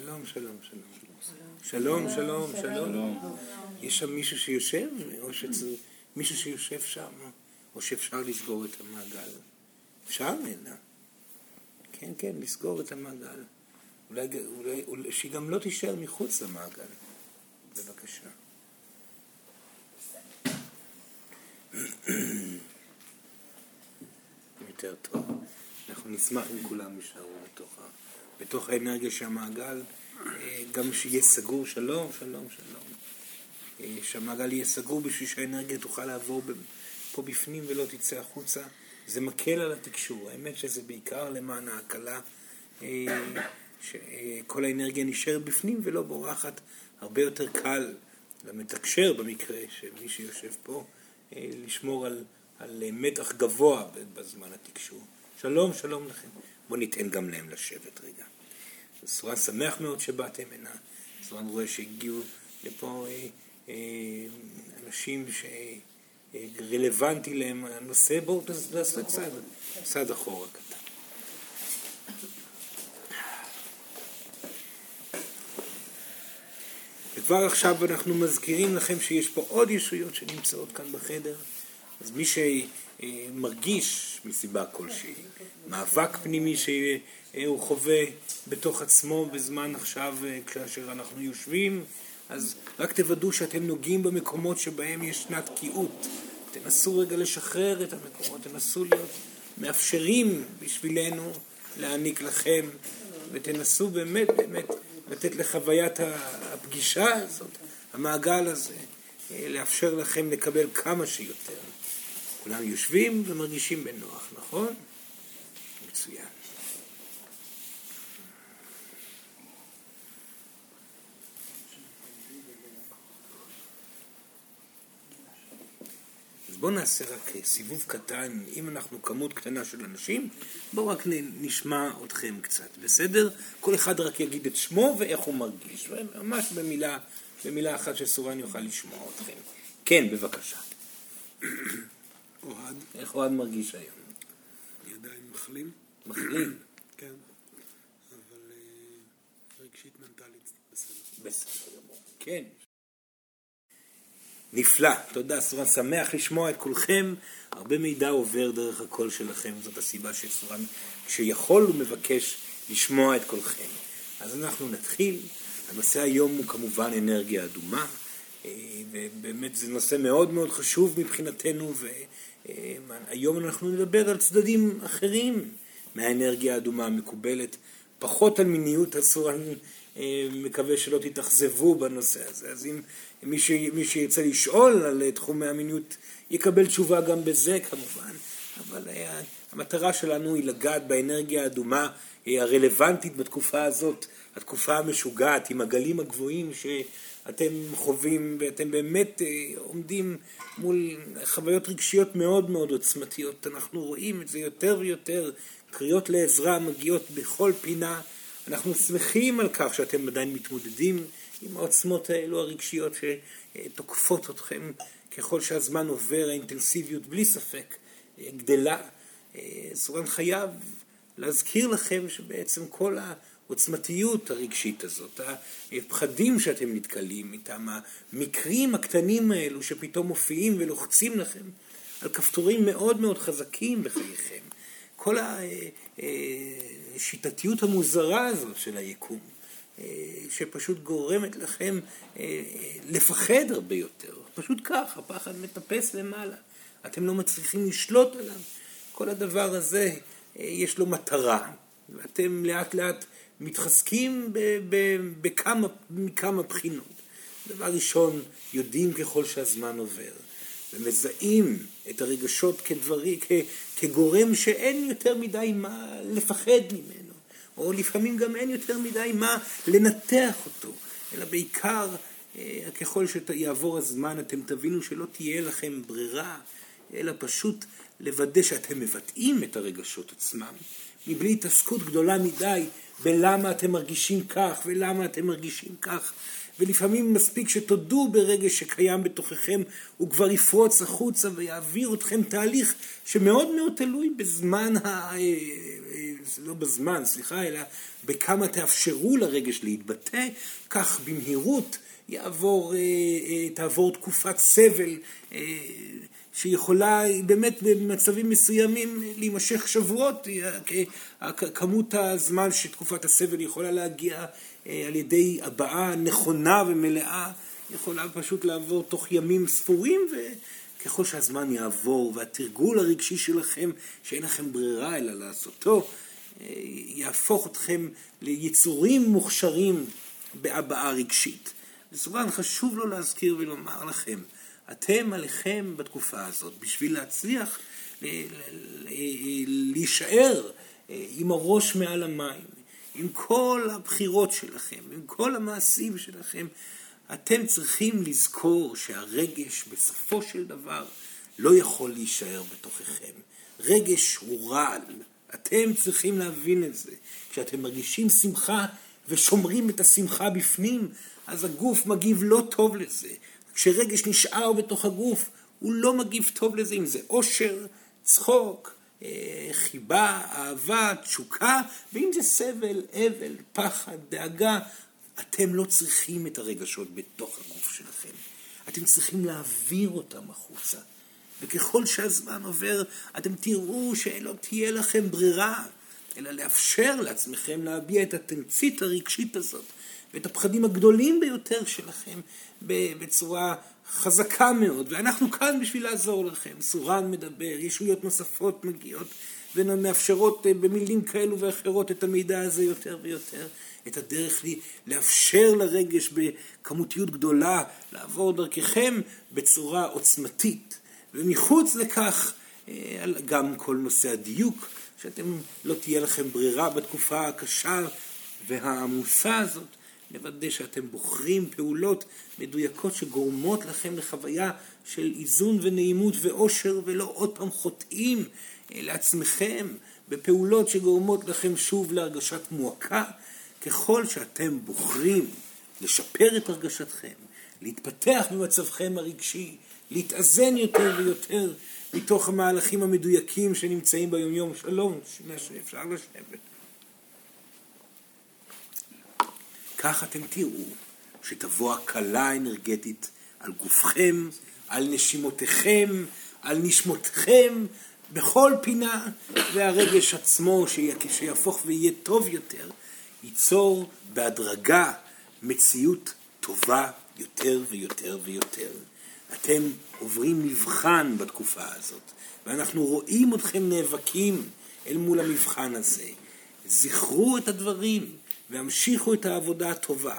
שלום, שלום, שלום. שלום, שלום, שלום. יש שם מישהו שיושב, או שזה מישהו שיושב שם, או שאפשר לסגור את המעגל. אפשר, אלא. כן, כן, לסגור את המעגל. אולי, אולי, שהיא גם לא תישאר מחוץ למעגל. בבקשה. יותר טוב. אנחנו נשמח אם כולם יישארו בתוך, בתוך האנרגיה של המעגל, אה, גם שיהיה סגור, שלום, שלום, שלום. אה, שהמעגל יהיה סגור בשביל שהאנרגיה תוכל לעבור פה בפנים ולא תצא החוצה. זה מקל על התקשור. האמת שזה בעיקר למען ההקלה, אה, שכל האנרגיה נשארת בפנים ולא בורחת. הרבה יותר קל למתקשר במקרה של מי שיושב פה לשמור על, על מתח גבוה בזמן התקשור. שלום, שלום לכם. בואו ניתן גם להם לשבת רגע. סורן שמח מאוד שבאתם הנה. סורן רואה שהגיעו לפה אה, אה, אנשים שרלוונטי להם הנושא. בואו תעשו צעד, צעד אחורה קטן. וכבר עכשיו אנחנו מזכירים לכם שיש פה עוד ישויות שנמצאות כאן בחדר. אז מי שמרגיש מסיבה כלשהי, מאבק פנימי שהוא חווה בתוך עצמו בזמן עכשיו כאשר אנחנו יושבים, אז רק תוודאו שאתם נוגעים במקומות שבהם ישנה תקיעות. תנסו רגע לשחרר את המקומות, תנסו להיות מאפשרים בשבילנו להעניק לכם, ותנסו באמת באמת לתת לחוויית הפגישה הזאת, המעגל הזה, לאפשר לכם לקבל כמה שיותר. כולם יושבים ומרגישים בנוח, נכון? מצוין. אז בואו נעשה רק סיבוב קטן, אם אנחנו כמות קטנה של אנשים, בואו רק נשמע אתכם קצת, בסדר? כל אחד רק יגיד את שמו ואיך הוא מרגיש, ממש במילה, במילה אחת שסורן יוכל לשמוע אתכם. כן, בבקשה. אוהד. איך אוהד מרגיש היום? אני עדיין מחלים. מחלים? כן. אבל אה, רגשית מנטלית בסדר. בסדר גמור. כן. נפלא, תודה, סורן שמח לשמוע את כולכם, הרבה מידע עובר דרך הקול שלכם, זאת הסיבה שסורן, כשיכול הוא מבקש לשמוע את קולכם. אז אנחנו נתחיל, הנושא היום הוא כמובן אנרגיה אדומה, אה, ובאמת זה נושא מאוד מאוד חשוב מבחינתנו, והיום אנחנו נדבר על צדדים אחרים מהאנרגיה האדומה המקובלת, פחות על מיניות אסור, אני אה, מקווה שלא תתאכזבו בנושא הזה. אז אם מי, ש... מי שירצה לשאול על תחומי המיניות יקבל תשובה גם בזה כמובן, אבל אה, המטרה שלנו היא לגעת באנרגיה האדומה הרלוונטית בתקופה הזאת, התקופה המשוגעת עם הגלים הגבוהים שאתם חווים ואתם באמת אה, עומדים מול חוויות רגשיות מאוד מאוד עוצמתיות. אנחנו רואים את זה יותר ויותר, קריאות לעזרה מגיעות בכל פינה. אנחנו שמחים על כך שאתם עדיין מתמודדים עם העוצמות האלו הרגשיות שתוקפות אתכם ככל שהזמן עובר, האינטנסיביות בלי ספק גדלה. סורן חייב להזכיר לכם שבעצם כל העוצמתיות הרגשית הזאת, הפחדים שאתם נתקלים איתם, המקרים הקטנים האלו שפתאום מופיעים ולוחצים לכם על כפתורים מאוד מאוד חזקים בחייכם. כל השיטתיות המוזרה הזאת של היקום, שפשוט גורמת לכם לפחד הרבה יותר. פשוט כך, הפחד מטפס למעלה. אתם לא מצליחים לשלוט עליו. כל הדבר הזה יש לו מטרה, ואתם לאט לאט מתחזקים בכמה, מכמה בחינות. דבר ראשון, יודעים ככל שהזמן עובר, ומזהים את הרגשות כדברי, כ, כגורם שאין יותר מדי מה לפחד ממנו, או לפעמים גם אין יותר מדי מה לנתח אותו, אלא בעיקר אה, ככל שיעבור הזמן אתם תבינו שלא תהיה לכם ברירה, אלא פשוט לוודא שאתם מבטאים את הרגשות עצמם, מבלי התעסקות גדולה מדי בלמה אתם מרגישים כך ולמה אתם מרגישים כך. ולפעמים מספיק שתודו ברגש שקיים בתוככם, הוא כבר יפרוץ החוצה ויעביר אתכם תהליך שמאוד מאוד תלוי בזמן לא בזמן, סליחה, אלא בכמה תאפשרו לרגש להתבטא, כך במהירות יעבור, אה, אה, תעבור תקופת סבל אה, שיכולה באמת במצבים מסוימים להימשך שבועות, כמות הזמן שתקופת הסבל יכולה להגיע על ידי הבעה נכונה ומלאה יכולה פשוט לעבור תוך ימים ספורים וככל שהזמן יעבור והתרגול הרגשי שלכם שאין לכם ברירה אלא לעשותו יהפוך אתכם ליצורים מוכשרים בהבעה רגשית. מסובן חשוב לו להזכיר ולומר לכם, אתם עליכם בתקופה הזאת, בשביל להצליח להישאר אה, עם הראש מעל המים, עם כל הבחירות שלכם, עם כל המעשים שלכם, אתם צריכים לזכור שהרגש בסופו של דבר לא יכול להישאר בתוככם. רגש הוא רעל, אתם צריכים להבין את זה. כשאתם מרגישים שמחה ושומרים את השמחה בפנים, אז הגוף מגיב לא טוב לזה. כשרגש נשאר בתוך הגוף, הוא לא מגיב טוב לזה, אם זה אושר, צחוק, אה, חיבה, אהבה, תשוקה, ואם זה סבל, אבל, פחד, דאגה, אתם לא צריכים את הרגשות בתוך הגוף שלכם. אתם צריכים להעביר אותם החוצה. וככל שהזמן עובר, אתם תראו שלא תהיה לכם ברירה, אלא לאפשר לעצמכם להביע את התמצית הרגשית הזאת. ואת הפחדים הגדולים ביותר שלכם בצורה חזקה מאוד, ואנחנו כאן בשביל לעזור לכם. סורן מדבר, ישויות נוספות מגיעות ומאפשרות אה, במילים כאלו ואחרות את המידע הזה יותר ויותר. את הדרך לי לאפשר לרגש בכמותיות גדולה לעבור דרככם בצורה עוצמתית. ומחוץ לכך, אה, גם כל נושא הדיוק, שאתם לא תהיה לכם ברירה בתקופה הקשה והעמוסה הזאת, לוודא שאתם בוחרים פעולות מדויקות שגורמות לכם לחוויה של איזון ונעימות ואושר ולא עוד פעם חוטאים לעצמכם בפעולות שגורמות לכם שוב להרגשת מועקה. ככל שאתם בוחרים לשפר את הרגשתכם, להתפתח במצבכם הרגשי, להתאזן יותר ויותר מתוך המהלכים המדויקים שנמצאים ביומיום. שלום, שאפשר לשבת. כך אתם תראו שתבוא הקלה אנרגטית על גופכם, על נשימותיכם, על נשמותיכם, בכל פינה, והרגש עצמו שיהפוך ויהיה טוב יותר, ייצור בהדרגה מציאות טובה יותר ויותר ויותר. אתם עוברים מבחן בתקופה הזאת, ואנחנו רואים אתכם נאבקים אל מול המבחן הזה. זכרו את הדברים, והמשיכו את העבודה הטובה.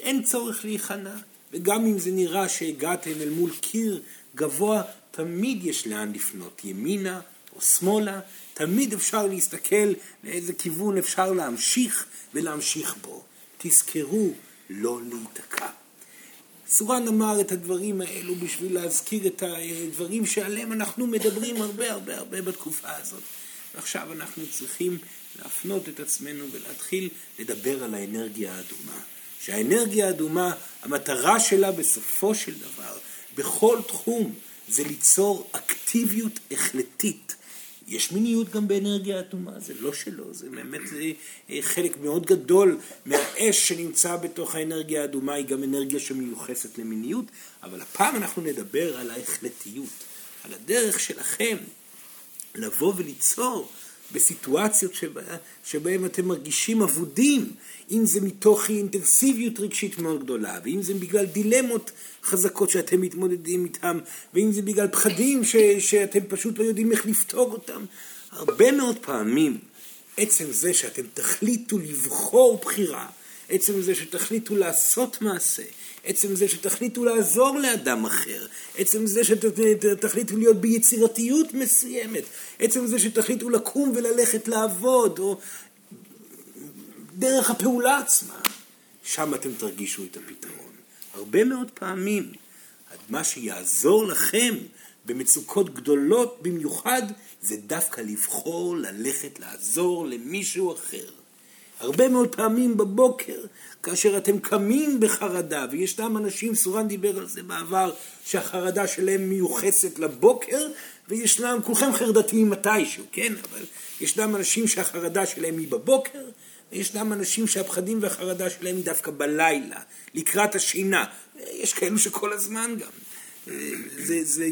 אין צורך להיכנע, וגם אם זה נראה שהגעתם אל מול קיר גבוה, תמיד יש לאן לפנות, ימינה או שמאלה, תמיד אפשר להסתכל לאיזה כיוון אפשר להמשיך ולהמשיך בו. תזכרו לא להיתקע. סורן אמר את הדברים האלו בשביל להזכיר את הדברים שעליהם אנחנו מדברים הרבה הרבה הרבה בתקופה הזאת. ועכשיו אנחנו צריכים להפנות את עצמנו ולהתחיל לדבר על האנרגיה האדומה. שהאנרגיה האדומה, המטרה שלה בסופו של דבר, בכל תחום, זה ליצור אקטיביות החלטית. יש מיניות גם באנרגיה אטומה, זה לא שלא, זה באמת זה אה, חלק מאוד גדול מהאש שנמצא בתוך האנרגיה האדומה, היא גם אנרגיה שמיוחסת למיניות, אבל הפעם אנחנו נדבר על ההחלטיות, על הדרך שלכם לבוא וליצור בסיטואציות שבה, שבהן אתם מרגישים אבודים, אם זה מתוך אינטנסיביות רגשית מאוד גדולה, ואם זה בגלל דילמות חזקות שאתם מתמודדים איתן, ואם זה בגלל פחדים ש, שאתם פשוט לא יודעים איך לפתור אותם. הרבה מאוד פעמים עצם זה שאתם תחליטו לבחור בחירה, עצם זה שתחליטו לעשות מעשה, עצם זה שתחליטו לעזור לאדם אחר, עצם זה שתחליטו להיות ביצירתיות מסוימת, עצם זה שתחליטו לקום וללכת לעבוד, או דרך הפעולה עצמה, שם אתם תרגישו את הפתרון. הרבה מאוד פעמים, מה שיעזור לכם במצוקות גדולות במיוחד, זה דווקא לבחור ללכת לעזור למישהו אחר. הרבה מאוד פעמים בבוקר, כאשר אתם קמים בחרדה, וישנם אנשים, סורן דיבר על זה בעבר, שהחרדה שלהם מיוחסת לבוקר, וישנם, כולכם חרדתיים מתישהו, כן? אבל ישנם אנשים שהחרדה שלהם היא בבוקר, וישנם אנשים שהפחדים והחרדה שלהם היא דווקא בלילה, לקראת השינה. יש כאלו שכל הזמן גם. זה, זה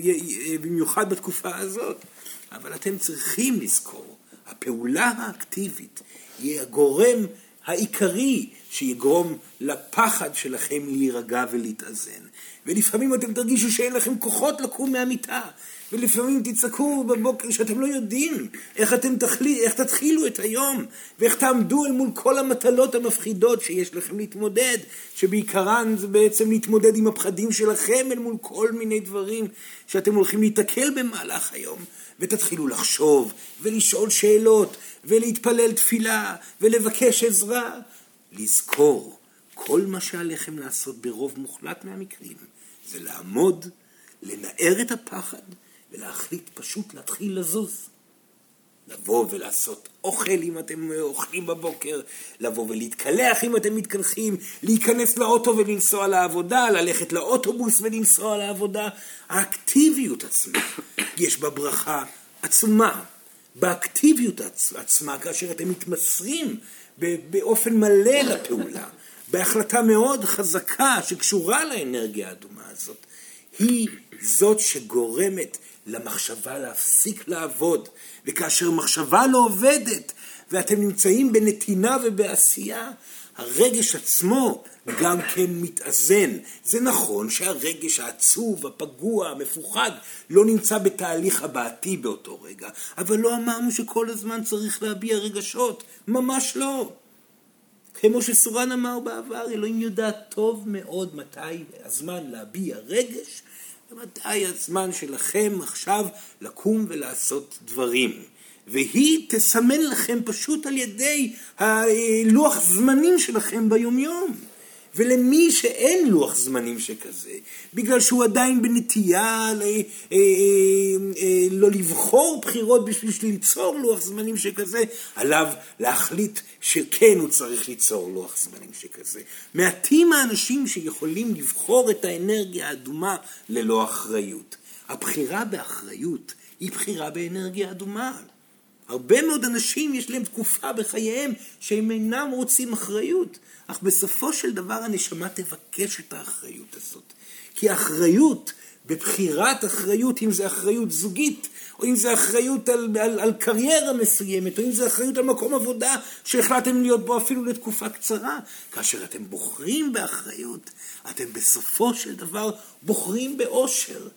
במיוחד בתקופה הזאת. אבל אתם צריכים לזכור, הפעולה האקטיבית היא הגורם העיקרי שיגרום לפחד שלכם להירגע ולהתאזן. ולפעמים אתם תרגישו שאין לכם כוחות לקום מהמיטה, ולפעמים תצעקו בבוקר שאתם לא יודעים איך אתם תחלי, איך תתחילו את היום, ואיך תעמדו אל מול כל המטלות המפחידות שיש לכם להתמודד, שבעיקרן זה בעצם להתמודד עם הפחדים שלכם אל מול כל מיני דברים שאתם הולכים להתקל במהלך היום. ותתחילו לחשוב, ולשאול שאלות, ולהתפלל תפילה, ולבקש עזרה. לזכור, כל מה שעליכם לעשות ברוב מוחלט מהמקרים, זה לעמוד, לנער את הפחד, ולהחליט פשוט להתחיל לזוז. לבוא ולעשות אוכל אם אתם אוכלים בבוקר, לבוא ולהתקלח אם אתם מתקלחים, להיכנס לאוטו ולנסוע לעבודה, ללכת לאוטובוס ולנסוע לעבודה. האקטיביות עצמה, יש בה ברכה עצומה. באקטיביות עצמה, כאשר אתם מתמסרים באופן מלא לפעולה, בהחלטה מאוד חזקה שקשורה לאנרגיה האדומה הזאת, היא זאת שגורמת למחשבה להפסיק לעבוד, וכאשר מחשבה לא עובדת ואתם נמצאים בנתינה ובעשייה, הרגש עצמו גם כן מתאזן. זה נכון שהרגש העצוב, הפגוע, המפוחד, לא נמצא בתהליך הבעתי באותו רגע, אבל לא אמרנו שכל הזמן צריך להביע רגשות, ממש לא. כמו שסורן אמר בעבר, אלוהים יודע טוב מאוד מתי הזמן להביע רגש ומתי הזמן שלכם עכשיו לקום ולעשות דברים. והיא תסמן לכם פשוט על ידי הלוח זמנים שלכם ביומיום. ולמי שאין לוח זמנים שכזה, בגלל שהוא עדיין בנטייה ל, אה, אה, אה, לא לבחור בחירות בשביל ליצור לוח זמנים שכזה, עליו להחליט שכן הוא צריך ליצור לוח זמנים שכזה. מעטים האנשים שיכולים לבחור את האנרגיה האדומה ללא אחריות. הבחירה באחריות היא בחירה באנרגיה אדומה. הרבה מאוד אנשים יש להם תקופה בחייהם שהם אינם רוצים אחריות, אך בסופו של דבר הנשמה תבקש את האחריות הזאת. כי האחריות, בבחירת אחריות, אם זה אחריות זוגית, או אם זה אחריות על, על, על קריירה מסוימת, או אם זה אחריות על מקום עבודה שהחלטתם להיות בו אפילו לתקופה קצרה. כאשר אתם בוחרים באחריות, אתם בסופו של דבר בוחרים באושר.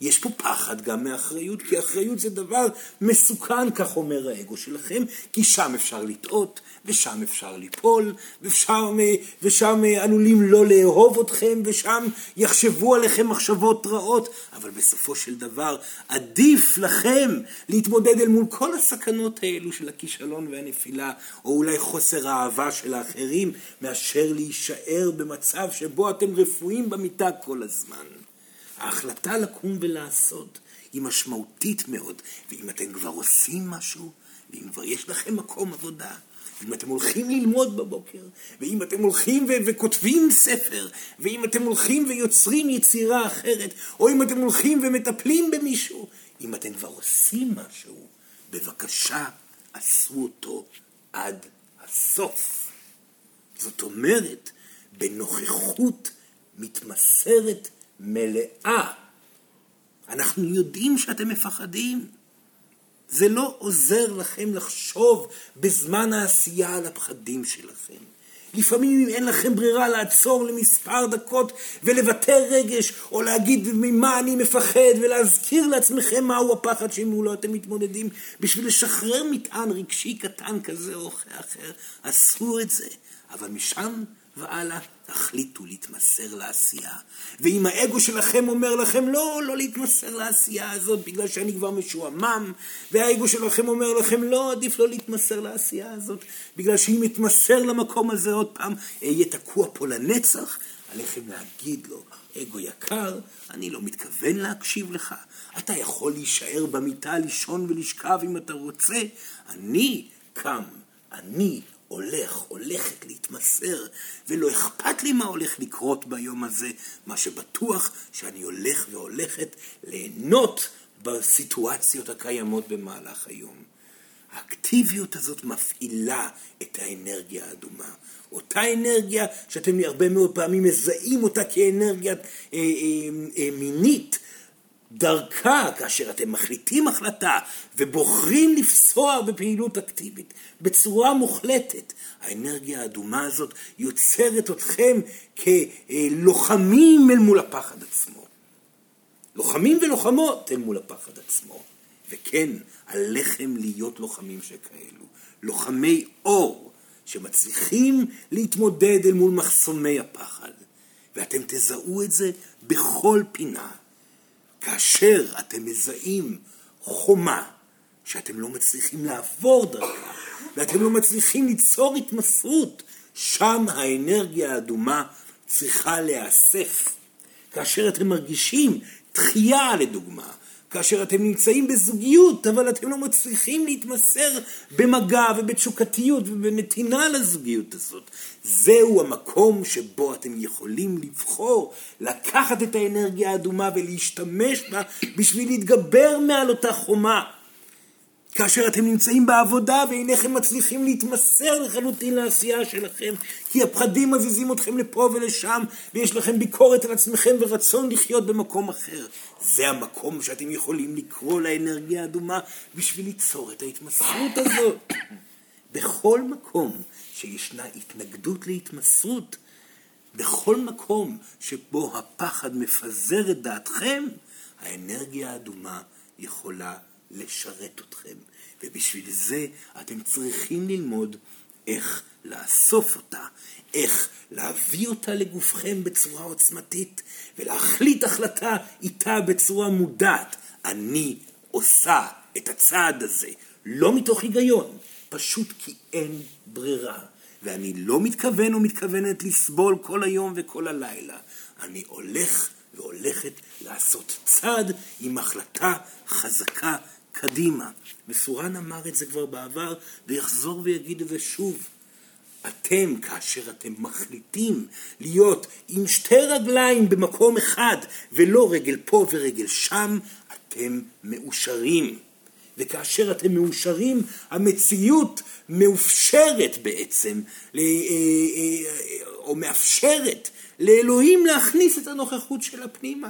יש פה פחד גם מאחריות, כי אחריות זה דבר מסוכן, כך אומר האגו שלכם, כי שם אפשר לטעות, ושם אפשר ליפול, ושם, ושם עלולים לא לאהוב אתכם, ושם יחשבו עליכם מחשבות רעות, אבל בסופו של דבר עדיף לכם להתמודד אל מול כל הסכנות האלו של הכישלון והנפילה, או אולי חוסר האהבה של האחרים, מאשר להישאר במצב שבו אתם רפואים במיטה כל הזמן. ההחלטה לקום ולעשות היא משמעותית מאוד, ואם אתם כבר עושים משהו, ואם כבר יש לכם מקום עבודה, אם אתם הולכים ללמוד בבוקר, ואם אתם הולכים ו- וכותבים ספר, ואם אתם הולכים ויוצרים יצירה אחרת, או אם אתם הולכים ומטפלים במישהו, אם אתם כבר עושים משהו, בבקשה עשו אותו עד הסוף. זאת אומרת, בנוכחות מתמסרת מלאה. אנחנו יודעים שאתם מפחדים. זה לא עוזר לכם לחשוב בזמן העשייה על הפחדים שלכם. לפעמים אם אין לכם ברירה לעצור למספר דקות ולבטא רגש, או להגיד ממה אני מפחד, ולהזכיר לעצמכם מהו הפחד שמולו אתם מתמודדים, בשביל לשחרר מטען רגשי קטן כזה או אחר, עשו את זה. אבל משם והלאה תחליטו להתמסר לעשייה. ואם האגו שלכם אומר לכם לא, לא להתמסר לעשייה הזאת בגלל שאני כבר משועמם, והאגו שלכם אומר לכם לא, עדיף לא להתמסר לעשייה הזאת בגלל שאם אתמסר למקום הזה עוד פעם, אהיה תקוע פה לנצח, עליכם להגיד לו, אגו יקר, אני לא מתכוון להקשיב לך. אתה יכול להישאר במיטה, לישון ולשכב אם אתה רוצה. אני קם, אני הולך, הולכת להתמסר, ולא אכפת לי מה הולך לקרות ביום הזה, מה שבטוח שאני הולך והולכת ליהנות בסיטואציות הקיימות במהלך היום. האקטיביות הזאת מפעילה את האנרגיה האדומה. אותה אנרגיה שאתם הרבה מאוד פעמים מזהים אותה כאנרגיה אה, אה, אה, מינית, דרכה, כאשר אתם מחליטים החלטה ובוחרים לפסוע בפעילות אקטיבית בצורה מוחלטת, האנרגיה האדומה הזאת יוצרת אתכם כלוחמים אל מול הפחד עצמו. לוחמים ולוחמות אל מול הפחד עצמו. וכן, עליכם להיות לוחמים שכאלו. לוחמי אור, שמצליחים להתמודד אל מול מחסומי הפחד. ואתם תזהו את זה בכל פינה. כאשר אתם מזהים חומה שאתם לא מצליחים לעבור דרכה, ואתם לא מצליחים ליצור התמסרות, שם האנרגיה האדומה צריכה להיאסף. כאשר אתם מרגישים דחייה לדוגמה, כאשר אתם נמצאים בזוגיות, אבל אתם לא מצליחים להתמסר במגע ובתשוקתיות ובנתינה לזוגיות הזאת. זהו המקום שבו אתם יכולים לבחור לקחת את האנרגיה האדומה ולהשתמש בה בשביל להתגבר מעל אותה חומה. כאשר אתם נמצאים בעבודה ואינכם מצליחים להתמסר לחלוטין לעשייה שלכם, כי הפחדים מזיזים אתכם לפה ולשם, ויש לכם ביקורת על עצמכם ורצון לחיות במקום אחר. זה המקום שאתם יכולים לקרוא לאנרגיה האדומה בשביל ליצור את ההתמסרות הזאת. בכל מקום שישנה התנגדות להתמסרות, בכל מקום שבו הפחד מפזר את דעתכם, האנרגיה האדומה יכולה לשרת אתכם. ובשביל זה אתם צריכים ללמוד איך לאסוף אותה, איך להביא אותה לגופכם בצורה עוצמתית ולהחליט החלטה איתה בצורה מודעת. אני עושה את הצעד הזה, לא מתוך היגיון, פשוט כי אין ברירה. ואני לא מתכוון או מתכוונת לסבול כל היום וכל הלילה. אני הולך והולכת לעשות צעד עם החלטה חזקה קדימה. וסורן אמר את זה כבר בעבר, ויחזור ויגיד את זה שוב. אתם, כאשר אתם מחליטים להיות עם שתי רגליים במקום אחד, ולא רגל פה ורגל שם, אתם מאושרים. וכאשר אתם מאושרים, המציאות מאופשרת בעצם, אה, אה, או מאפשרת לאלוהים להכניס את הנוכחות שלה פנימה.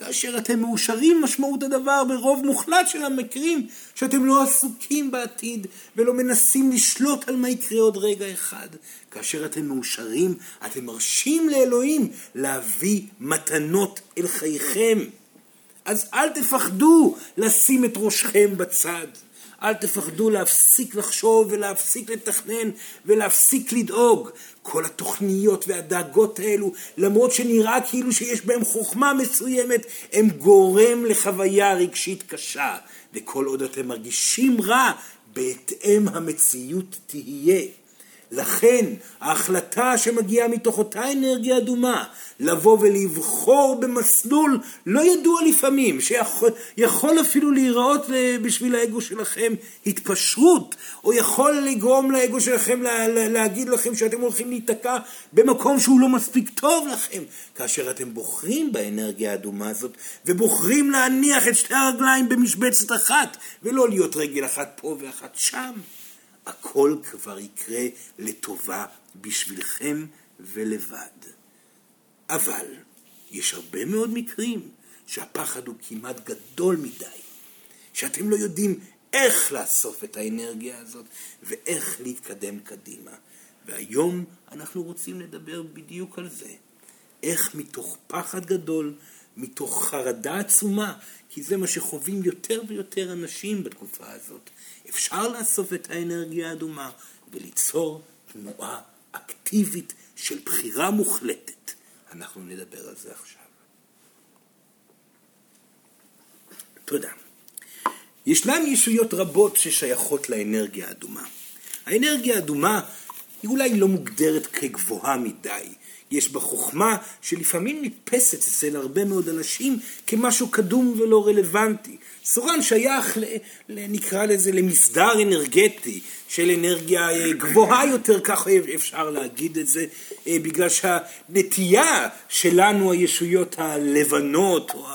כאשר אתם מאושרים, משמעות הדבר ברוב מוחלט של המקרים שאתם לא עסוקים בעתיד ולא מנסים לשלוט על מה יקרה עוד רגע אחד. כאשר אתם מאושרים, אתם מרשים לאלוהים להביא מתנות אל חייכם. אז אל תפחדו לשים את ראשכם בצד. אל תפחדו להפסיק לחשוב ולהפסיק לתכנן ולהפסיק לדאוג. כל התוכניות והדאגות האלו, למרות שנראה כאילו שיש בהם חוכמה מסוימת, הם גורם לחוויה רגשית קשה. וכל עוד אתם מרגישים רע, בהתאם המציאות תהיה. לכן ההחלטה שמגיעה מתוך אותה אנרגיה אדומה, לבוא ולבחור במסלול לא ידוע לפעמים, שיכול אפילו להיראות בשביל האגו שלכם התפשרות, או יכול לגרום לאגו שלכם לה, להגיד לכם שאתם הולכים להיתקע במקום שהוא לא מספיק טוב לכם. כאשר אתם בוחרים באנרגיה האדומה הזאת, ובוחרים להניח את שתי הרגליים במשבצת אחת, ולא להיות רגל אחת פה ואחת שם. הכל כבר יקרה לטובה בשבילכם ולבד. אבל יש הרבה מאוד מקרים שהפחד הוא כמעט גדול מדי, שאתם לא יודעים איך לאסוף את האנרגיה הזאת ואיך להתקדם קדימה. והיום אנחנו רוצים לדבר בדיוק על זה. איך מתוך פחד גדול, מתוך חרדה עצומה, כי זה מה שחווים יותר ויותר אנשים בתקופה הזאת, אפשר לאסוף את האנרגיה האדומה וליצור תנועה אקטיבית של בחירה מוחלטת. אנחנו נדבר על זה עכשיו. תודה. ישנן ישויות רבות ששייכות לאנרגיה האדומה. האנרגיה האדומה היא אולי לא מוגדרת כגבוהה מדי, יש בה חוכמה שלפעמים נתפסת אצל הרבה מאוד אנשים כמשהו קדום ולא רלוונטי. סורן שייך, ל, ל, נקרא לזה, למסדר אנרגטי של אנרגיה אה, גבוהה יותר, ככה אפשר להגיד את זה, אה, בגלל שהנטייה שלנו, הישויות הלבנות, או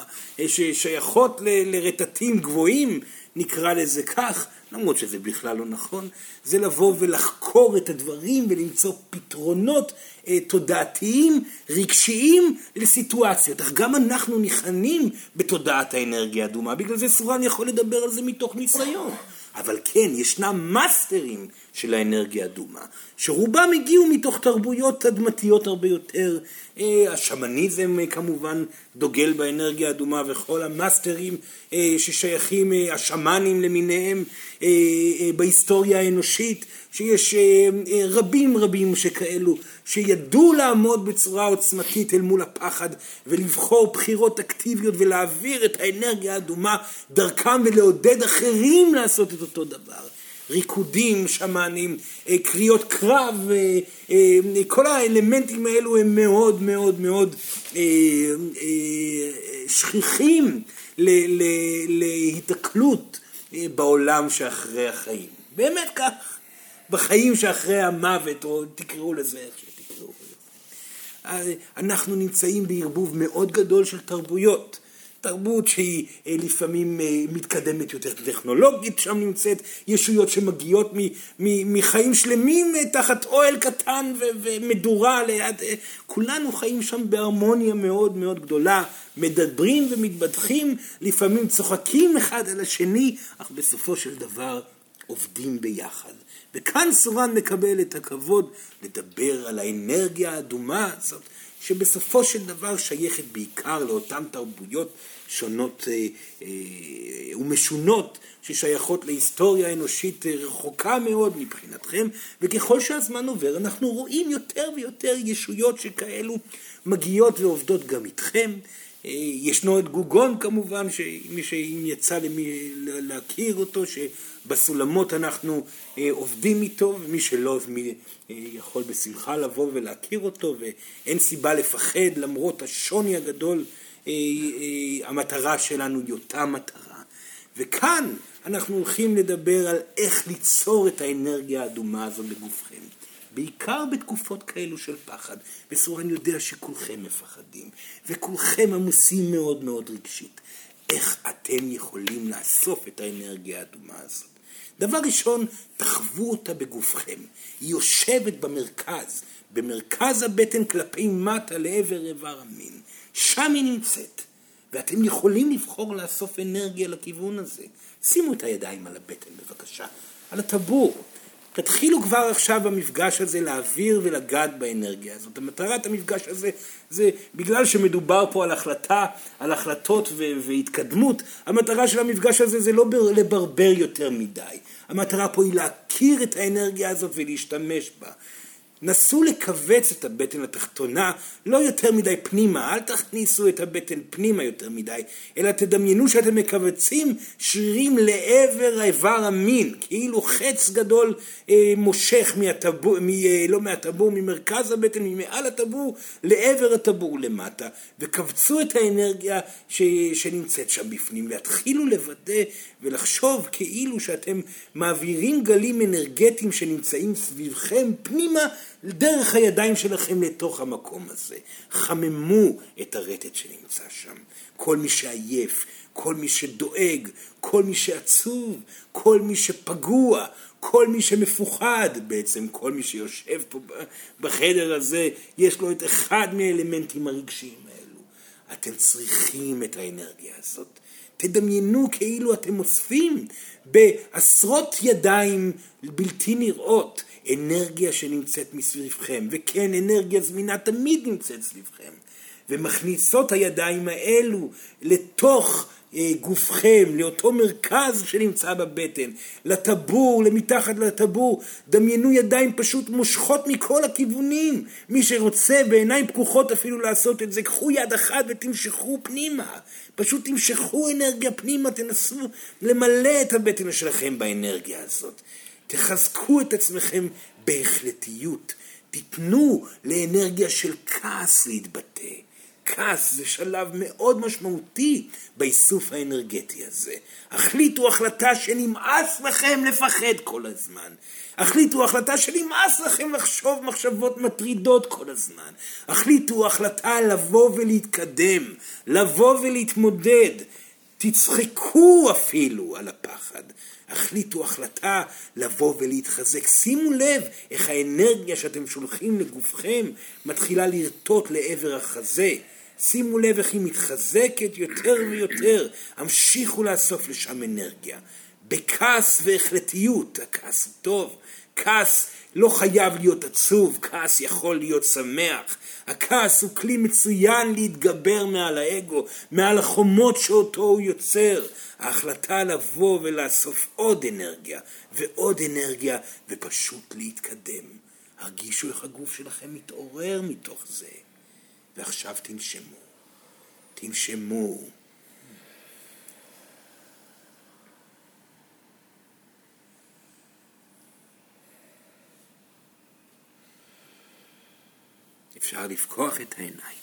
ששייכות לרטטים גבוהים, נקרא לזה כך, למרות שזה בכלל לא נכון, זה לבוא ולחקור את הדברים ולמצוא פתרונות אה, תודעתיים, רגשיים לסיטואציות. אך גם אנחנו ניחנים בתודעת האנרגיה האדומה, בגלל זה סורן יכול לדבר על זה מתוך ניסיון. אבל כן, ישנם מאסטרים של האנרגיה האדומה, שרובם הגיעו מתוך תרבויות אדמתיות הרבה יותר. אה, השמניזם אה, כמובן דוגל באנרגיה האדומה וכל המאסטרים אה, ששייכים, השמאנים למיניהם בהיסטוריה האנושית, שיש רבים רבים שכאלו, שידעו לעמוד בצורה עוצמתית אל מול הפחד ולבחור בחירות אקטיביות ולהעביר את האנרגיה האדומה דרכם ולעודד אחרים לעשות את אותו דבר. ריקודים שמאנים, אה, קריאות קרב, אה, אה, כל האלמנטים האלו הם מאוד מאוד מאוד שכיחים להיתקלות בעולם שאחרי החיים. באמת כך, בחיים שאחרי המוות, או תקראו לזה איך שתקראו לזה. אנחנו נמצאים בערבוב מאוד גדול של תרבויות. תרבות שהיא אה, לפעמים אה, מתקדמת יותר טכנולוגית, שם נמצאת ישויות שמגיעות מחיים שלמים אה, תחת אוהל קטן ומדורה ליד, כולנו חיים שם בהרמוניה מאוד מאוד גדולה, מדברים ומתבדחים, לפעמים צוחקים אחד על השני, אך בסופו של דבר עובדים ביחד. וכאן סורן מקבל את הכבוד לדבר על האנרגיה האדומה הזאת, שבסופו של דבר שייכת בעיקר לאותן תרבויות שונות אה, אה, ומשונות ששייכות להיסטוריה אנושית אה, רחוקה מאוד מבחינתכם, וככל שהזמן עובר אנחנו רואים יותר ויותר ישויות שכאלו מגיעות ועובדות גם איתכם. ישנו את גוגון כמובן, שמי שאם יצא למי להכיר אותו, שבסולמות אנחנו עובדים איתו, ומי שלא מי יכול בשמחה לבוא ולהכיר אותו, ואין סיבה לפחד למרות השוני הגדול המטרה שלנו היא אותה מטרה. וכאן אנחנו הולכים לדבר על איך ליצור את האנרגיה האדומה הזו בגופכם. בעיקר בתקופות כאלו של פחד. בסור אני יודע שכולכם מפחדים, וכולכם עמוסים מאוד מאוד רגשית. איך אתם יכולים לאסוף את האנרגיה האדומה הזאת? דבר ראשון, תחוו אותה בגופכם. היא יושבת במרכז, במרכז הבטן כלפי מטה לעבר איבר המין. שם היא נמצאת. ואתם יכולים לבחור לאסוף אנרגיה לכיוון הזה. שימו את הידיים על הבטן בבקשה, על הטבור. תתחילו כבר עכשיו במפגש הזה להעביר ולגעת באנרגיה הזאת. המטרת המפגש הזה זה בגלל שמדובר פה על החלטה, על החלטות והתקדמות, המטרה של המפגש הזה זה לא לברבר יותר מדי. המטרה פה היא להכיר את האנרגיה הזאת ולהשתמש בה. נסו לכווץ את הבטן התחתונה לא יותר מדי פנימה, אל תכניסו את הבטן פנימה יותר מדי, אלא תדמיינו שאתם מכווצים שרירים לעבר האיבר המין, כאילו חץ גדול אה, מושך מהטבור, מ, אה, לא מהטבור, ממרכז הבטן, ממעל הטבור, לעבר הטבור למטה, וכווצו את האנרגיה ש, שנמצאת שם בפנים, והתחילו לוודא ולחשוב כאילו שאתם מעבירים גלים אנרגטיים שנמצאים סביבכם פנימה דרך הידיים שלכם לתוך המקום הזה. חממו את הרטט שנמצא שם. כל מי שעייף, כל מי שדואג, כל מי שעצוב, כל מי שפגוע, כל מי שמפוחד, בעצם כל מי שיושב פה בחדר הזה, יש לו את אחד מהאלמנטים הרגשיים האלו. אתם צריכים את האנרגיה הזאת. תדמיינו כאילו אתם אוספים בעשרות ידיים בלתי נראות אנרגיה שנמצאת מסביבכם, וכן, אנרגיה זמינה תמיד נמצאת סביבכם, ומכניסות הידיים האלו לתוך אה, גופכם, לאותו מרכז שנמצא בבטן, לטבור, למתחת לטבור. דמיינו ידיים פשוט מושכות מכל הכיוונים. מי שרוצה בעיניים פקוחות אפילו לעשות את זה, קחו יד אחת ותמשכו פנימה. פשוט תמשכו אנרגיה פנימה, תנסו למלא את הבטן שלכם באנרגיה הזאת. תחזקו את עצמכם בהחלטיות. תיתנו לאנרגיה של כעס להתבטא. כעס זה שלב מאוד משמעותי באיסוף האנרגטי הזה. החליטו החלטה שנמאס לכם לפחד כל הזמן. החליטו החלטה שנמאס לכם לחשוב מחשבות מטרידות כל הזמן. החליטו החלטה לבוא ולהתקדם, לבוא ולהתמודד. תצחקו אפילו על הפחד. החליטו החלטה לבוא ולהתחזק. שימו לב איך האנרגיה שאתם שולחים לגופכם מתחילה לרטוט לעבר החזה. שימו לב איך היא מתחזקת יותר ויותר. המשיכו לאסוף לשם אנרגיה. בכעס והחלטיות, הכעס הוא טוב, כעס לא חייב להיות עצוב, כעס יכול להיות שמח. הכעס הוא כלי מצוין להתגבר מעל האגו, מעל החומות שאותו הוא יוצר. ההחלטה לבוא ולאסוף עוד אנרגיה ועוד אנרגיה ופשוט להתקדם. הרגישו איך הגוף שלכם מתעורר מתוך זה. ועכשיו תנשמו. תנשמו. אפשר לפקוח את העיניים.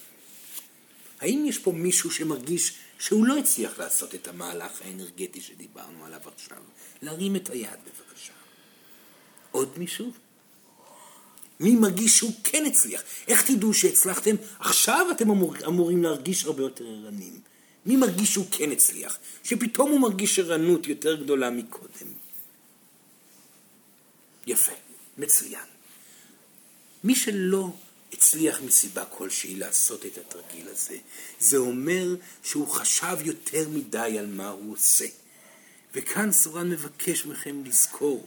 האם יש פה מישהו שמרגיש שהוא לא הצליח לעשות את המהלך האנרגטי שדיברנו עליו עכשיו? להרים את היד בבקשה. עוד מישהו? מי מרגיש שהוא כן הצליח? איך תדעו שהצלחתם? עכשיו אתם אמור, אמורים להרגיש הרבה יותר ערניים. מי מרגיש שהוא כן הצליח? שפתאום הוא מרגיש ערנות יותר גדולה מקודם. יפה, מצוין. מי שלא הצליח מסיבה כלשהי לעשות את התרגיל הזה, זה אומר שהוא חשב יותר מדי על מה הוא עושה. וכאן סורן מבקש מכם לזכור,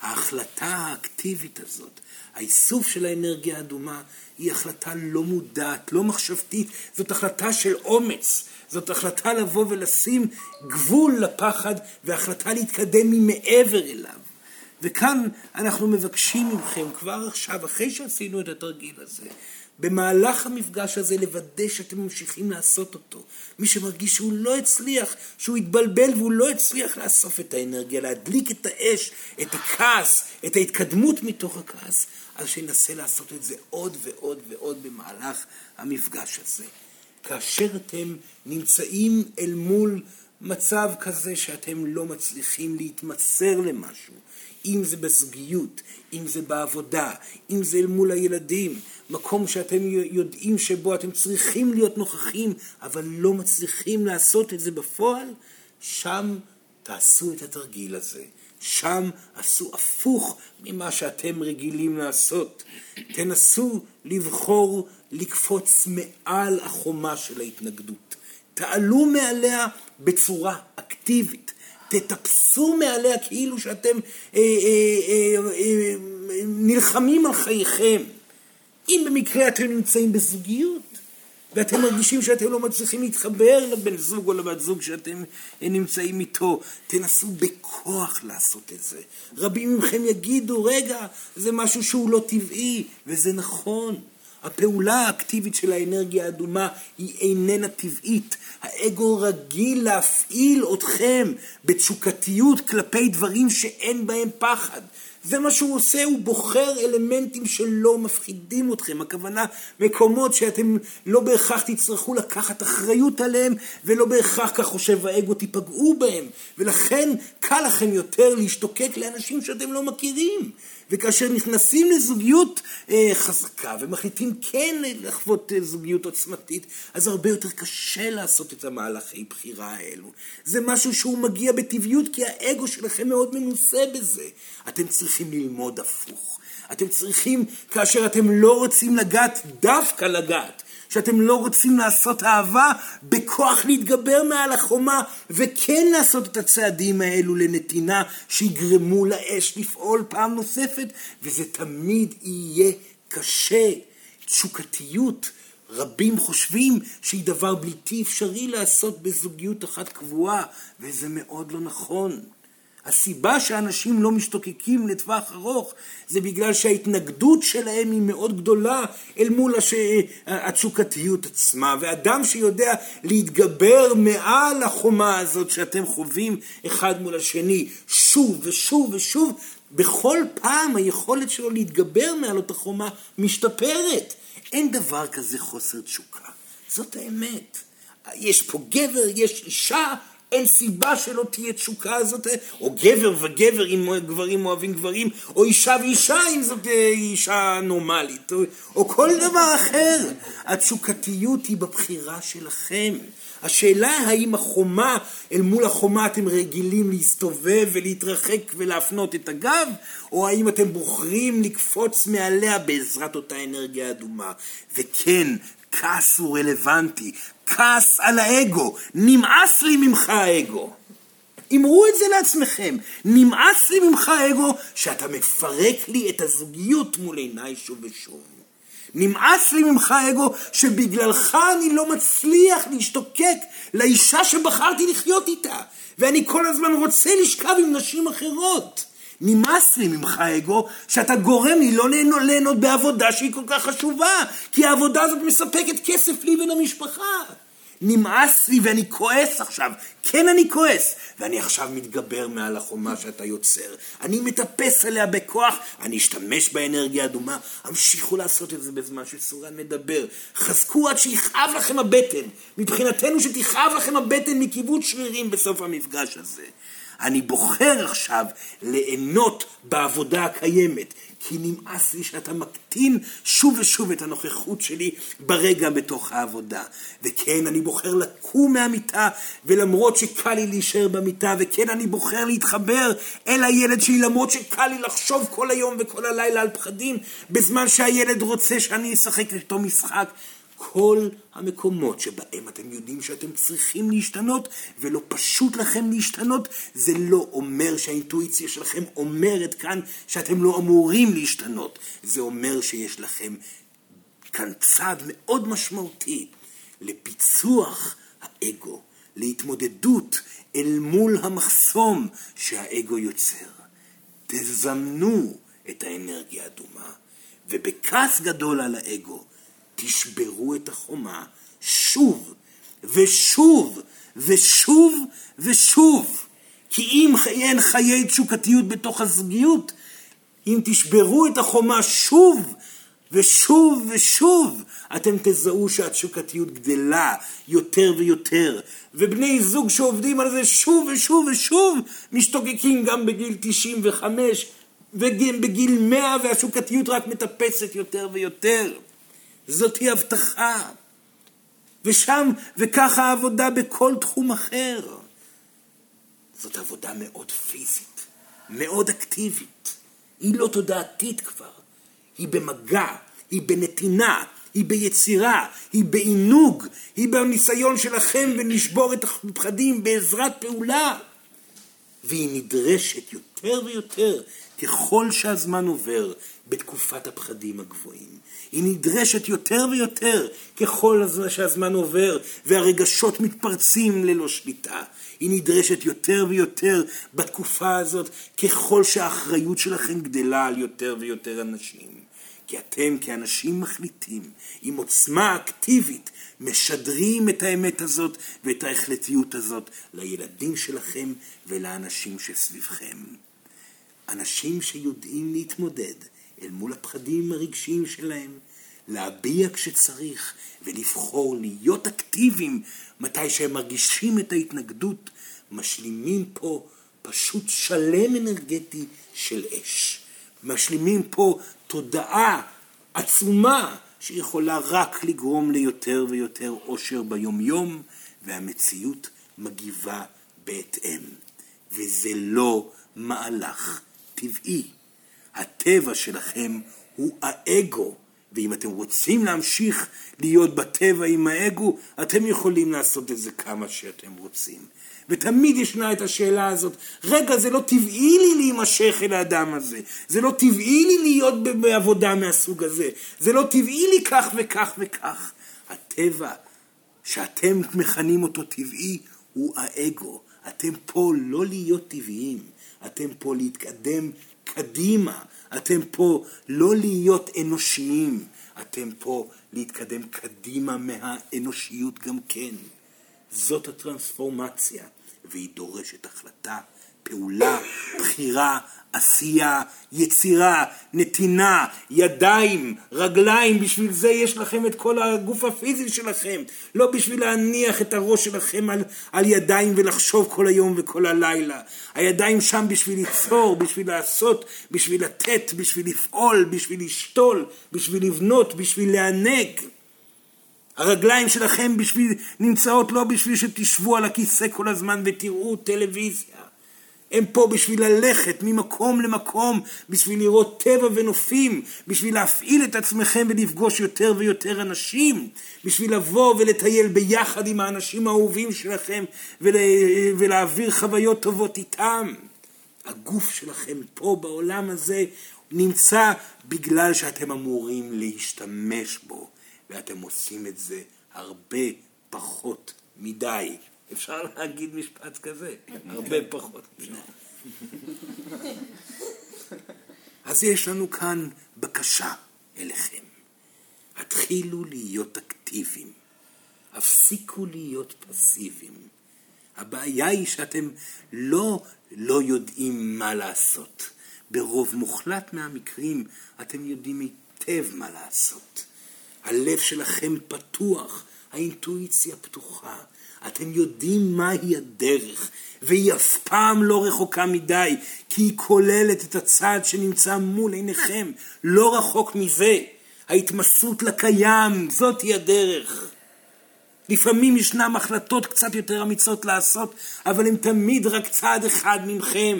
ההחלטה האקטיבית הזאת, האיסוף של האנרגיה האדומה, היא החלטה לא מודעת, לא מחשבתית, זאת החלטה של אומץ, זאת החלטה לבוא ולשים גבול לפחד והחלטה להתקדם ממעבר אליו. וכאן אנחנו מבקשים מכם כבר עכשיו, אחרי שעשינו את התרגיל הזה, במהלך המפגש הזה לוודא שאתם ממשיכים לעשות אותו. מי שמרגיש שהוא לא הצליח, שהוא התבלבל והוא לא הצליח לאסוף את האנרגיה, להדליק את האש, את הכעס, את ההתקדמות מתוך הכעס, אז שינסה לעשות את זה עוד ועוד ועוד במהלך המפגש הזה. כאשר אתם נמצאים אל מול מצב כזה שאתם לא מצליחים להתמסר למשהו, אם זה בזוגיות, אם זה בעבודה, אם זה אל מול הילדים, מקום שאתם יודעים שבו אתם צריכים להיות נוכחים, אבל לא מצליחים לעשות את זה בפועל, שם תעשו את התרגיל הזה. שם עשו הפוך ממה שאתם רגילים לעשות. תנסו לבחור לקפוץ מעל החומה של ההתנגדות. תעלו מעליה בצורה אקטיבית. תטפסו מעליה כאילו שאתם אה, אה, אה, אה, נלחמים על חייכם. אם במקרה אתם נמצאים בזוגיות, ואתם מרגישים שאתם לא מצליחים להתחבר לבן זוג או לבת זוג שאתם נמצאים איתו, תנסו בכוח לעשות את זה. רבים מכם יגידו, רגע, זה משהו שהוא לא טבעי, וזה נכון. הפעולה האקטיבית של האנרגיה האדומה היא איננה טבעית. האגו רגיל להפעיל אתכם בתשוקתיות כלפי דברים שאין בהם פחד. זה מה שהוא עושה, הוא בוחר אלמנטים שלא מפחידים אתכם. הכוונה, מקומות שאתם לא בהכרח תצטרכו לקחת אחריות עליהם, ולא בהכרח, כך חושב האגו, תיפגעו בהם. ולכן קל לכם יותר להשתוקק לאנשים שאתם לא מכירים. וכאשר נכנסים לזוגיות אה, חזקה ומחליטים כן לחוות אה, זוגיות עוצמתית, אז הרבה יותר קשה לעשות את המהלכי בחירה האלו. זה משהו שהוא מגיע בטבעיות כי האגו שלכם מאוד מנוסה בזה. אתם צריכים ללמוד הפוך. אתם צריכים, כאשר אתם לא רוצים לגעת, דווקא לגעת. שאתם לא רוצים לעשות אהבה, בכוח להתגבר מעל החומה, וכן לעשות את הצעדים האלו לנתינה, שיגרמו לאש לפעול פעם נוספת, וזה תמיד יהיה קשה. תשוקתיות, רבים חושבים שהיא דבר בלתי אפשרי לעשות בזוגיות אחת קבועה, וזה מאוד לא נכון. הסיבה שאנשים לא משתוקקים לטווח ארוך זה בגלל שההתנגדות שלהם היא מאוד גדולה אל מול הש... התשוקתיות עצמה. ואדם שיודע להתגבר מעל החומה הזאת שאתם חווים אחד מול השני שוב ושוב ושוב, בכל פעם היכולת שלו להתגבר מעל אותה חומה משתפרת. אין דבר כזה חוסר תשוקה. זאת האמת. יש פה גבר, יש אישה, אין סיבה שלא תהיה תשוקה הזאת, או גבר וגבר אם גברים אוהבים גברים, או אישה ואישה אם זאת אה, אישה נורמלית, או, או כל דבר אחר. התשוקתיות היא בבחירה שלכם. השאלה האם החומה, אל מול החומה אתם רגילים להסתובב ולהתרחק ולהפנות את הגב, או האם אתם בוחרים לקפוץ מעליה בעזרת אותה אנרגיה אדומה. וכן, כעס הוא רלוונטי, כעס על האגו, נמאס לי ממך האגו. אמרו את זה לעצמכם, נמאס לי ממך האגו שאתה מפרק לי את הזוגיות מול עיניי שוב ושוב. נמאס לי ממך אגו שבגללך אני לא מצליח להשתוקק לאישה שבחרתי לחיות איתה ואני כל הזמן רוצה לשכב עם נשים אחרות. נמאס לי ממך אגו שאתה גורם לי לא ליהנות, ליהנות בעבודה שהיא כל כך חשובה כי העבודה הזאת מספקת כסף לי ולמשפחה. נמאס לי ואני כועס עכשיו. כן, אני כועס. ואני עכשיו מתגבר מעל החומה שאתה יוצר. אני מטפס עליה בכוח, אני אשתמש באנרגיה אדומה. המשיכו לעשות את זה בזמן שסורן מדבר. חזקו עד שיכאב לכם הבטן. מבחינתנו שתכאב לכם הבטן מכיבוד שרירים בסוף המפגש הזה. אני בוחר עכשיו ליהנות בעבודה הקיימת. כי נמאס לי שאתה מקטין שוב ושוב את הנוכחות שלי ברגע בתוך העבודה. וכן, אני בוחר לקום מהמיטה, ולמרות שקל לי להישאר במיטה, וכן, אני בוחר להתחבר אל הילד שלי, למרות שקל לי לחשוב כל היום וכל הלילה על פחדים, בזמן שהילד רוצה שאני אשחק איתו משחק. כל המקומות שבהם אתם יודעים שאתם צריכים להשתנות ולא פשוט לכם להשתנות, זה לא אומר שהאינטואיציה שלכם אומרת כאן שאתם לא אמורים להשתנות. זה אומר שיש לכם כאן צעד מאוד משמעותי לפיצוח האגו, להתמודדות אל מול המחסום שהאגו יוצר. תזמנו את האנרגיה האדומה, ובכעס גדול על האגו, תשברו את החומה שוב ושוב ושוב ושוב. כי אם אין חיי תשוקתיות בתוך הזוגיות, אם תשברו את החומה שוב ושוב ושוב, אתם תזהו שהתשוקתיות גדלה יותר ויותר. ובני זוג שעובדים על זה שוב ושוב ושוב, משתוקקים גם בגיל 95 וגם בגיל 100, והתשוקתיות רק מטפסת יותר ויותר. זאתי הבטחה. ושם, וככה העבודה בכל תחום אחר. זאת עבודה מאוד פיזית, מאוד אקטיבית. היא לא תודעתית כבר. היא במגע, היא בנתינה, היא ביצירה, היא בעינוג, היא בניסיון שלכם ולשבור את הפחדים בעזרת פעולה. והיא נדרשת יותר ויותר ככל שהזמן עובר בתקופת הפחדים הגבוהים. היא נדרשת יותר ויותר ככל שהזמן עובר והרגשות מתפרצים ללא שליטה. היא נדרשת יותר ויותר בתקופה הזאת ככל שהאחריות שלכם גדלה על יותר ויותר אנשים. כי אתם כאנשים מחליטים עם עוצמה אקטיבית משדרים את האמת הזאת ואת ההחלטיות הזאת לילדים שלכם ולאנשים שסביבכם. אנשים שיודעים להתמודד אל מול הפחדים הרגשיים שלהם, להביע כשצריך ולבחור להיות אקטיביים מתי שהם מרגישים את ההתנגדות, משלימים פה פשוט שלם אנרגטי של אש. משלימים פה תודעה עצומה שיכולה רק לגרום ליותר ויותר אושר ביומיום, והמציאות מגיבה בהתאם. וזה לא מהלך טבעי. הטבע שלכם הוא האגו, ואם אתם רוצים להמשיך להיות בטבע עם האגו, אתם יכולים לעשות את זה כמה שאתם רוצים. ותמיד ישנה את השאלה הזאת, רגע, זה לא טבעי לי להימשך אל האדם הזה, זה לא טבעי לי להיות בעבודה מהסוג הזה, זה לא טבעי לי כך וכך וכך. הטבע שאתם מכנים אותו טבעי הוא האגו. אתם פה לא להיות טבעיים, אתם פה להתקדם קדימה, אתם פה לא להיות אנושיים, אתם פה להתקדם קדימה מהאנושיות גם כן. זאת הטרנספורמציה, והיא דורשת החלטה פעולה, בחירה, עשייה, יצירה, נתינה, ידיים, רגליים, בשביל זה יש לכם את כל הגוף הפיזי שלכם, לא בשביל להניח את הראש שלכם על, על ידיים ולחשוב כל היום וכל הלילה. הידיים שם בשביל ליצור, בשביל לעשות, בשביל לתת, בשביל לפעול, בשביל לשתול, בשביל לבנות, בשביל לענג. הרגליים שלכם בשביל, נמצאות לא בשביל שתשבו על הכיסא כל הזמן ותראו טלוויזיה. הם פה בשביל ללכת ממקום למקום, בשביל לראות טבע ונופים, בשביל להפעיל את עצמכם ולפגוש יותר ויותר אנשים, בשביל לבוא ולטייל ביחד עם האנשים האהובים שלכם ול... ולהעביר חוויות טובות איתם. הגוף שלכם פה בעולם הזה נמצא בגלל שאתם אמורים להשתמש בו, ואתם עושים את זה הרבה פחות מדי. אפשר להגיד משפט כזה, הרבה פחות מדי. אז יש לנו כאן בקשה אליכם. התחילו להיות אקטיביים. הפסיקו להיות פסיביים. הבעיה היא שאתם לא לא יודעים מה לעשות. ברוב מוחלט מהמקרים אתם יודעים היטב מה לעשות. הלב שלכם פתוח, האינטואיציה פתוחה, אתם יודעים מהי הדרך, והיא אף פעם לא רחוקה מדי, כי היא כוללת את הצד שנמצא מול עיניכם, לא רחוק מזה. ההתמסרות לקיים, זאתי הדרך. לפעמים ישנן החלטות קצת יותר אמיצות לעשות, אבל הן תמיד רק צעד אחד ממכם.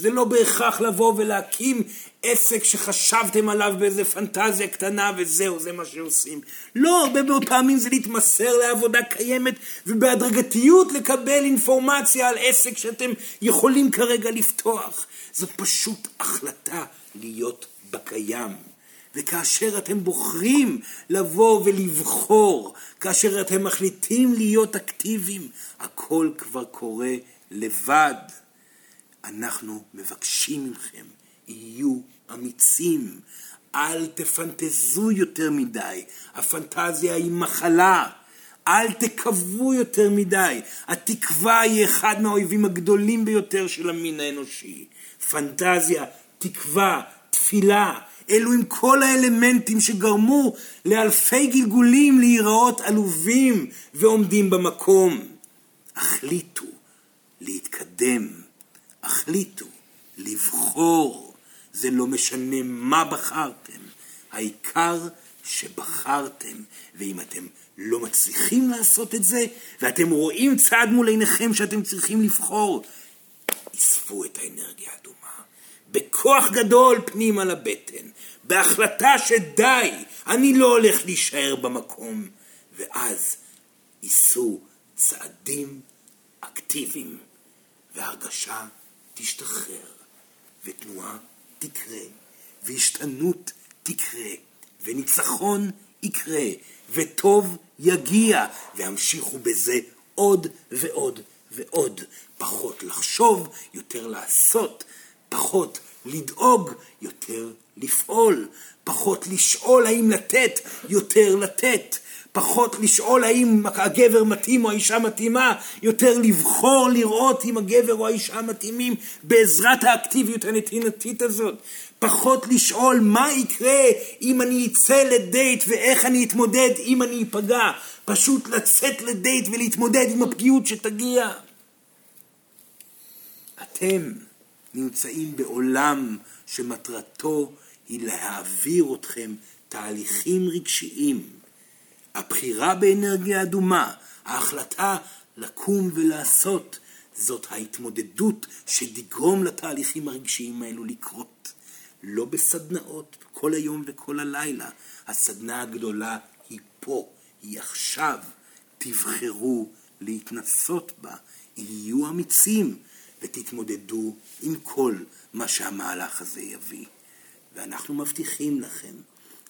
זה לא בהכרח לבוא ולהקים עסק שחשבתם עליו באיזה פנטזיה קטנה וזהו, זה מה שעושים. לא, הרבה מאוד פעמים זה להתמסר לעבודה קיימת ובהדרגתיות לקבל אינפורמציה על עסק שאתם יכולים כרגע לפתוח. זו פשוט החלטה להיות בקיים. וכאשר אתם בוחרים לבוא ולבחור, כאשר אתם מחליטים להיות אקטיביים, הכל כבר קורה לבד. אנחנו מבקשים מכם, יהיו אמיצים. אל תפנטזו יותר מדי, הפנטזיה היא מחלה. אל תקוו יותר מדי, התקווה היא אחד מהאויבים הגדולים ביותר של המין האנושי. פנטזיה, תקווה, תפילה, אלו עם כל האלמנטים שגרמו לאלפי גלגולים להיראות עלובים ועומדים במקום. החליטו להתקדם. החליטו לבחור, זה לא משנה מה בחרתם, העיקר שבחרתם, ואם אתם לא מצליחים לעשות את זה, ואתם רואים צעד מול עיניכם שאתם צריכים לבחור, אספו את האנרגיה האדומה, בכוח גדול פנימה לבטן, בהחלטה שדי, אני לא הולך להישאר במקום, ואז ייסעו צעדים אקטיביים, והרגשה תשתחרר, ותנועה תקרה, והשתנות תקרה, וניצחון יקרה, וטוב יגיע, והמשיכו בזה עוד ועוד ועוד. פחות לחשוב, יותר לעשות, פחות לדאוג, יותר לפעול, פחות לשאול האם לתת, יותר לתת, פחות לשאול האם הגבר מתאים או האישה מתאימה, יותר לבחור לראות אם הגבר או האישה מתאימים בעזרת האקטיביות הנתינתית הזאת. פחות לשאול מה יקרה אם אני אצא לדייט ואיך אני אתמודד אם אני אפגע. פשוט לצאת לדייט ולהתמודד עם הפגיעות שתגיע. אתם נמצאים בעולם שמטרתו היא להעביר אתכם תהליכים רגשיים. הבחירה באנרגיה אדומה, ההחלטה לקום ולעשות, זאת ההתמודדות שתגרום לתהליכים הרגשיים האלו לקרות. לא בסדנאות כל היום וכל הלילה. הסדנה הגדולה היא פה, היא עכשיו. תבחרו להתנסות בה, יהיו אמיצים ותתמודדו עם כל מה שהמהלך הזה יביא. ואנחנו מבטיחים לכם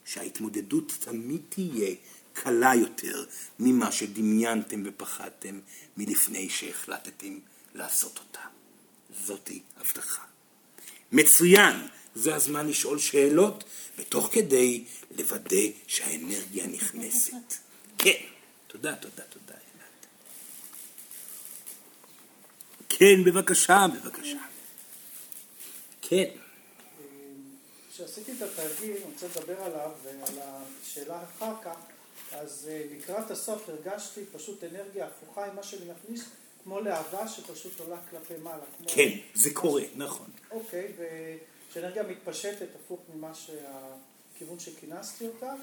שההתמודדות תמיד תהיה קלה יותר ממה שדמיינתם ופחדתם מלפני שהחלטתם לעשות אותה. זאתי הבטחה. מצוין, זה הזמן לשאול שאלות, ותוך כדי לוודא שהאנרגיה נכנסת. כן, תודה, תודה, תודה. כן, בבקשה, בבקשה. כן. כשעשיתי את התרגיל, אני רוצה לדבר עליו ועל השאלה אחר כך, אז אה, לקראת הסוף הרגשתי פשוט אנרגיה הפוכה עם מה שאני מכניס, כמו להבה שפשוט עולה כלפי מעלה. כן, זה קורה, נכון. אוקיי, ושאנרגיה מתפשטת הפוך ממה שהכיוון שכינסתי אותה,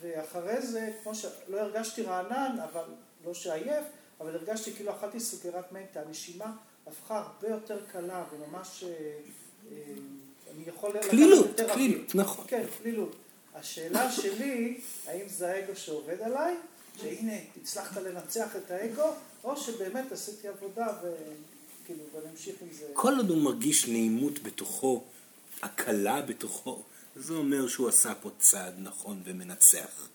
ואחרי זה, כמו שלא הרגשתי רענן, אבל לא שעייף, אבל הרגשתי כאילו אכלתי סוגרת מנטה, הנשימה הפכה הרבה יותר קלה וממש... אה, אה, אני יכול קלילות, קלילות. נכון. כן, קלילות. השאלה שלי, האם זה האגו שעובד עליי, שהנה, הצלחת לנצח את האגו, או שבאמת עשיתי עבודה וכאילו, ואני אמשיך עם זה. כל עוד הוא מרגיש נעימות בתוכו, הקלה בתוכו, זה אומר שהוא עשה פה צעד נכון ומנצח.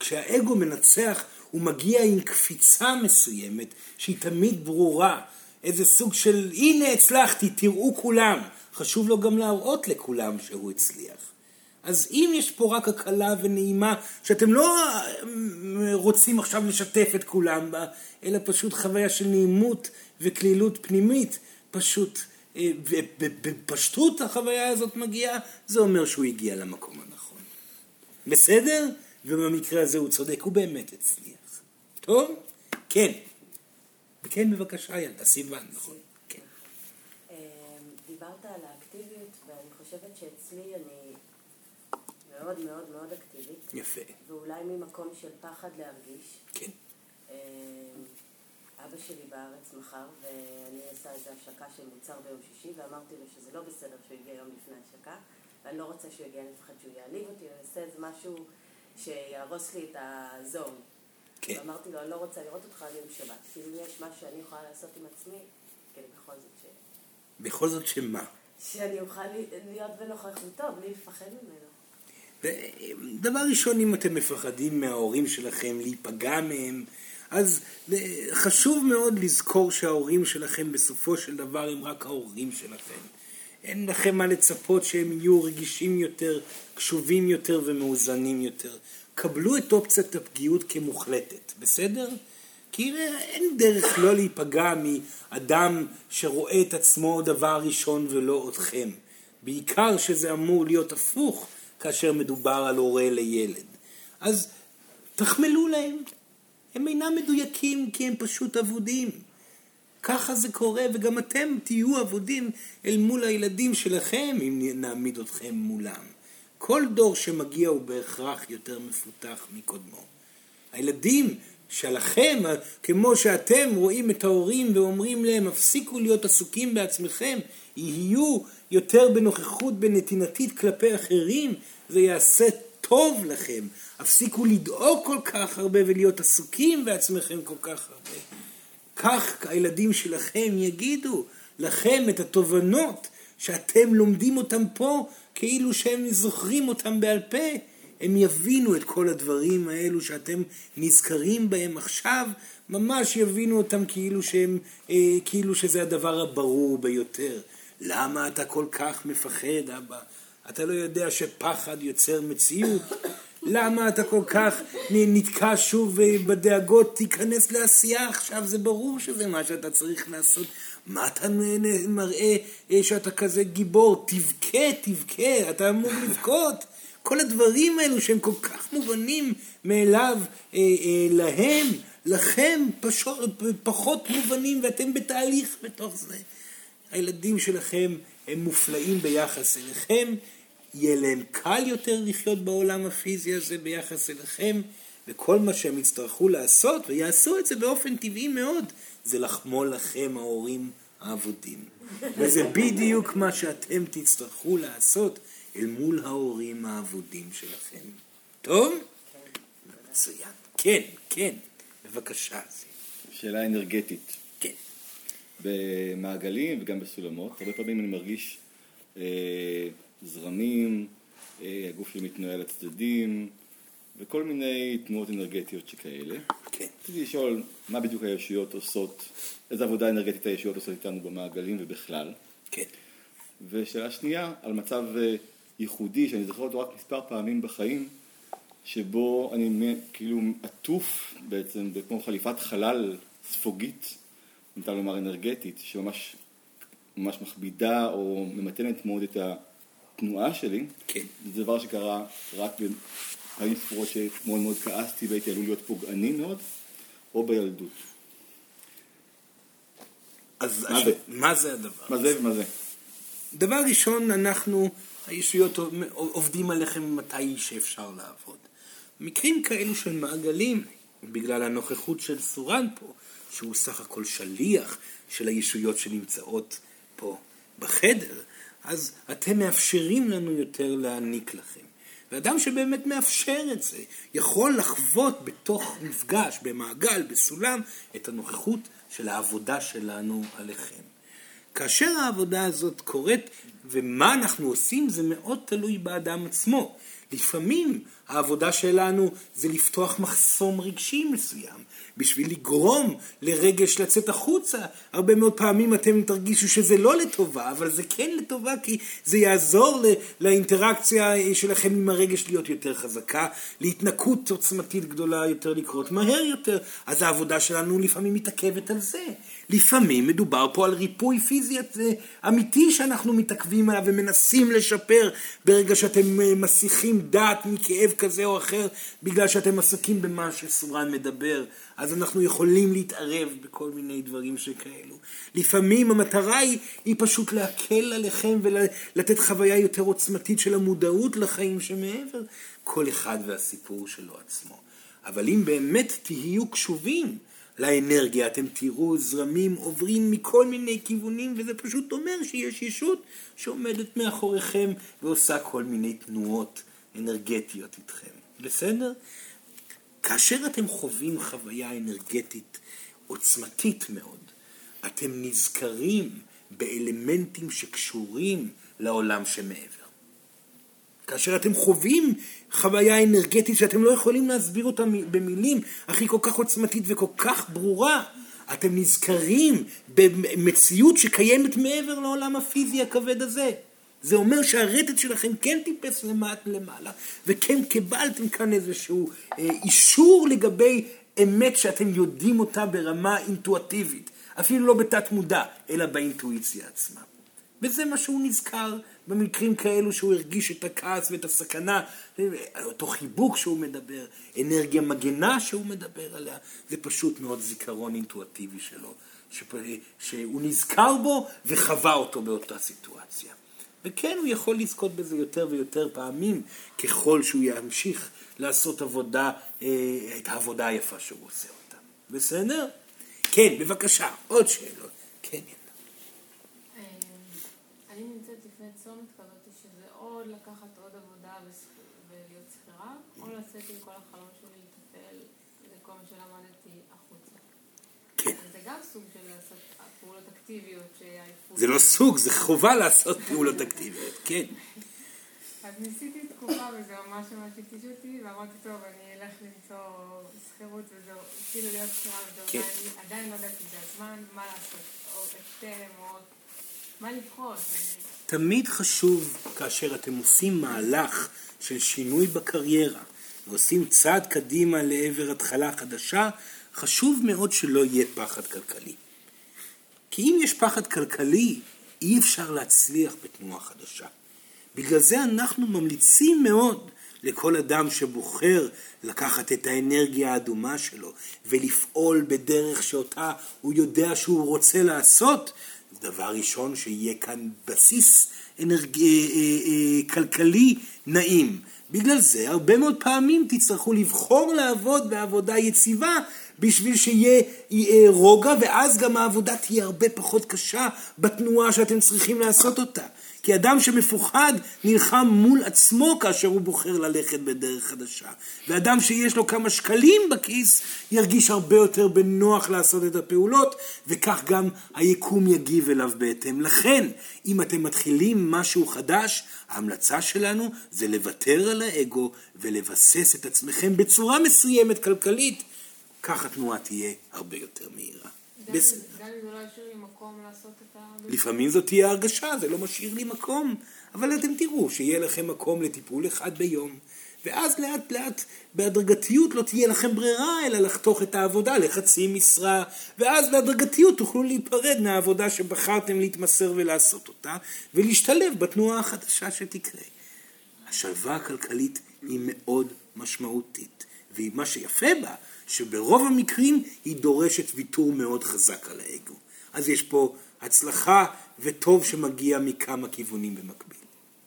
כשהאגו מנצח, הוא מגיע עם קפיצה מסוימת, שהיא תמיד ברורה. איזה סוג של, הנה הצלחתי, תראו כולם. חשוב לו גם להראות לכולם שהוא הצליח. אז אם יש פה רק הקלה ונעימה, שאתם לא אה, רוצים עכשיו לשתף את כולם בה, אלא פשוט חוויה של נעימות וקלילות פנימית, פשוט, אה, ובפשטות החוויה הזאת מגיעה, זה אומר שהוא הגיע למקום הנכון. בסדר? ובמקרה הזה הוא צודק, הוא באמת הצליח. טוב? כן. כן, בבקשה, ילדה, סיוון, נכון. כן. אמ, דיברת על האקטיביות, ואני חושבת שאצלי אני מאוד מאוד מאוד אקטיבית. יפה. ואולי ממקום של פחד להרגיש. כן. אמ, אבא שלי בארץ מחר, ואני עושה איזו השקה של מוצר ביום שישי, ואמרתי לו שזה לא בסדר שהוא יגיע יום לפני השקה, ואני לא רוצה שהוא יגיע, אני מפחד שהוא יעליב אותי, אני אעשה איזה משהו שיהרוס לי את הזון. כן. ואמרתי לו, אני לא רוצה לראות אותך עד יום שבת. כאילו, יש משהו שאני יכולה לעשות עם עצמי, כאילו, בכל זאת ש... בכל זאת שמה? שאני אוכל להיות בנוכחותו בלי לפחד ממנו. דבר ראשון, אם אתם מפחדים מההורים שלכם, להיפגע מהם, אז אה, חשוב מאוד לזכור שההורים שלכם בסופו של דבר הם רק ההורים שלכם. אין לכם מה לצפות שהם יהיו רגישים יותר, קשובים יותר ומאוזנים יותר. קבלו את אופציית הפגיעות כמוחלטת, בסדר? כי אין דרך לא להיפגע מאדם שרואה את עצמו דבר ראשון ולא אתכם. בעיקר שזה אמור להיות הפוך כאשר מדובר על הורה לילד. אז תחמלו להם. הם אינם מדויקים כי הם פשוט אבודים. ככה זה קורה, וגם אתם תהיו אבודים אל מול הילדים שלכם אם נעמיד אתכם מולם. כל דור שמגיע הוא בהכרח יותר מפותח מקודמו. הילדים שלכם, כמו שאתם רואים את ההורים ואומרים להם, הפסיקו להיות עסוקים בעצמכם, יהיו יותר בנוכחות בנתינתית כלפי אחרים, זה יעשה טוב לכם. הפסיקו לדאוג כל כך הרבה ולהיות עסוקים בעצמכם כל כך הרבה. כך הילדים שלכם יגידו לכם את התובנות שאתם לומדים אותם פה כאילו שהם זוכרים אותם בעל פה. הם יבינו את כל הדברים האלו שאתם נזכרים בהם עכשיו, ממש יבינו אותם כאילו, שהם, אה, כאילו שזה הדבר הברור ביותר. למה אתה כל כך מפחד, אבא? אתה לא יודע שפחד יוצר מציאות? למה אתה כל כך נתקע שוב בדאגות? תיכנס לעשייה עכשיו, זה ברור שזה מה שאתה צריך לעשות. מה אתה מראה אה, שאתה כזה גיבור? תבכה, תבכה, אתה אמור לבכות. כל הדברים האלו שהם כל כך מובנים מאליו אה, אה, להם, לכם פשוט, פחות מובנים ואתם בתהליך בתוך זה. הילדים שלכם הם מופלאים ביחס אליכם, יהיה להם קל יותר לחיות בעולם הפיזי הזה ביחס אליכם, וכל מה שהם יצטרכו לעשות, ויעשו את זה באופן טבעי מאוד, זה לחמול לכם ההורים האבודים. וזה בדיוק מה שאתם תצטרכו לעשות אל מול ההורים האבודים שלכם. טוב? מצוין. כן, כן, בבקשה. שאלה אנרגטית. כן. במעגלים וגם בסולמות, הרבה פעמים אני מרגיש אה, זרמים, אה, הגוף שלי מתנועה לצדדים, וכל מיני תנועות אנרגטיות שכאלה. כן. רציתי לשאול, מה בדיוק הישויות עושות, איזה עבודה אנרגטית הישויות עושות איתנו במעגלים ובכלל. כן. ושאלה שנייה, על מצב אה, ייחודי, שאני זוכר אותו רק מספר פעמים בחיים, שבו אני כאילו עטוף בעצם, כמו חליפת חלל ספוגית, ניתן לומר אנרגטית, שממש ממש מכבידה או ממתנת מאוד את התנועה שלי, כן. זה דבר שקרה רק בפעמים ספורות שמאוד מאוד כעסתי והייתי עלול להיות פוגעני מאוד, או בילדות. אז מה זה? מה זה הדבר? מה זה ומה זה? דבר ראשון, אנחנו, הישויות עובדים עליכם מתי שאפשר לעבוד. מקרים כאלו של מעגלים, בגלל הנוכחות של סורן פה, שהוא סך הכל שליח של הישויות שנמצאות פה בחדר, אז אתם מאפשרים לנו יותר להעניק לכם. ואדם שבאמת מאפשר את זה, יכול לחוות בתוך מפגש, במעגל, בסולם, את הנוכחות של העבודה שלנו עליכם. כאשר העבודה הזאת קורית, ומה אנחנו עושים, זה מאוד תלוי באדם עצמו. לפעמים העבודה שלנו זה לפתוח מחסום רגשי מסוים, בשביל לגרום לרגש לצאת החוצה. הרבה מאוד פעמים אתם תרגישו שזה לא לטובה, אבל זה כן לטובה, כי זה יעזור לאינטראקציה שלכם עם הרגש להיות יותר חזקה, להתנקות עוצמתית גדולה יותר לקרות מהר יותר. אז העבודה שלנו לפעמים מתעכבת על זה. לפעמים מדובר פה על ריפוי פיזי אמיתי שאנחנו מתעכבים עליו ומנסים לשפר ברגע שאתם אה, מסיחים דעת מכאב כזה או אחר בגלל שאתם עסוקים במה שסורן מדבר. אז אנחנו יכולים להתערב בכל מיני דברים שכאלו. לפעמים המטרה היא, היא פשוט להקל עליכם ולתת חוויה יותר עוצמתית של המודעות לחיים שמעבר. כל אחד והסיפור שלו עצמו. אבל אם באמת תהיו קשובים לאנרגיה. אתם תראו זרמים עוברים מכל מיני כיוונים, וזה פשוט אומר שיש ישות שעומדת מאחוריכם ועושה כל מיני תנועות אנרגטיות איתכם. בסדר? כאשר אתם חווים חוויה אנרגטית עוצמתית מאוד, אתם נזכרים באלמנטים שקשורים לעולם שמעבר. כאשר אתם חווים חוויה אנרגטית שאתם לא יכולים להסביר אותה במילים, אך היא כל כך עוצמתית וכל כך ברורה, אתם נזכרים במציאות שקיימת מעבר לעולם הפיזי הכבד הזה. זה אומר שהרטט שלכם כן טיפס למטה למעלה, וכן קיבלתם כאן איזשהו אה, אישור לגבי אמת שאתם יודעים אותה ברמה אינטואטיבית, אפילו לא בתת מודע, אלא באינטואיציה עצמה. וזה מה שהוא נזכר במקרים כאלו שהוא הרגיש את הכעס ואת הסכנה, אותו חיבוק שהוא מדבר, אנרגיה מגנה שהוא מדבר עליה, זה פשוט מאוד זיכרון אינטואטיבי שלו, שפ... שהוא נזכר בו וחווה אותו באותה סיטואציה. וכן, הוא יכול לזכות בזה יותר ויותר פעמים, ככל שהוא ימשיך לעשות עבודה, אה, את העבודה היפה שהוא עושה אותה. בסדר? כן, בבקשה, עוד שאלות. כן, צומת כזאת שזה או לקחת עוד עבודה ולהיות שכירה, או לצאת עם כל החלום שלי לטפל וכל מה שלמדתי החוצה. כן. זה גם סוג של לעשות פעולות אקטיביות שיעייפו. זה לא סוג, זה חובה לעשות פעולות אקטיביות, כן. אז ניסיתי תקופה וזה ממש ממש התיש אותי, ואמרתי, טוב, אני אלך למצוא שכירות וזהו, כאילו להיות שכירה וזהו, כן. עדיין לא יודעת אם זה הזמן, מה לעשות, או את או מה לבחור. תמיד חשוב כאשר אתם עושים מהלך של שינוי בקריירה ועושים צעד קדימה לעבר התחלה חדשה, חשוב מאוד שלא יהיה פחד כלכלי. כי אם יש פחד כלכלי, אי אפשר להצליח בתנועה חדשה. בגלל זה אנחנו ממליצים מאוד לכל אדם שבוחר לקחת את האנרגיה האדומה שלו ולפעול בדרך שאותה הוא יודע שהוא רוצה לעשות, דבר ראשון, שיהיה כאן בסיס אנרג... אה, אה, אה, כלכלי נעים. בגלל זה הרבה מאוד פעמים תצטרכו לבחור לעבוד בעבודה יציבה בשביל שיהיה רוגע ואז גם העבודה תהיה הרבה פחות קשה בתנועה שאתם צריכים לעשות אותה. כי אדם שמפוחד נלחם מול עצמו כאשר הוא בוחר ללכת בדרך חדשה. ואדם שיש לו כמה שקלים בכיס ירגיש הרבה יותר בנוח לעשות את הפעולות, וכך גם היקום יגיב אליו בהתאם. לכן, אם אתם מתחילים משהו חדש, ההמלצה שלנו זה לוותר על האגו ולבסס את עצמכם בצורה מסוימת כלכלית, כך התנועה תהיה הרבה יותר מהירה. גם אם זה לא ישאיר לי מקום לעשות את ה... לפעמים זאת תהיה הרגשה, זה לא משאיר לי מקום, אבל אתם תראו שיהיה לכם מקום לטיפול אחד ביום, ואז לאט לאט בהדרגתיות לא תהיה לכם ברירה אלא לחתוך את העבודה לחצי משרה, ואז בהדרגתיות תוכלו להיפרד מהעבודה שבחרתם להתמסר ולעשות אותה, ולהשתלב בתנועה החדשה שתקרה. השלווה הכלכלית היא מאוד משמעותית, ומה שיפה בה, שברוב המקרים היא דורשת ויתור מאוד חזק על האגו. אז יש פה הצלחה וטוב שמגיע מכמה כיוונים במקביל.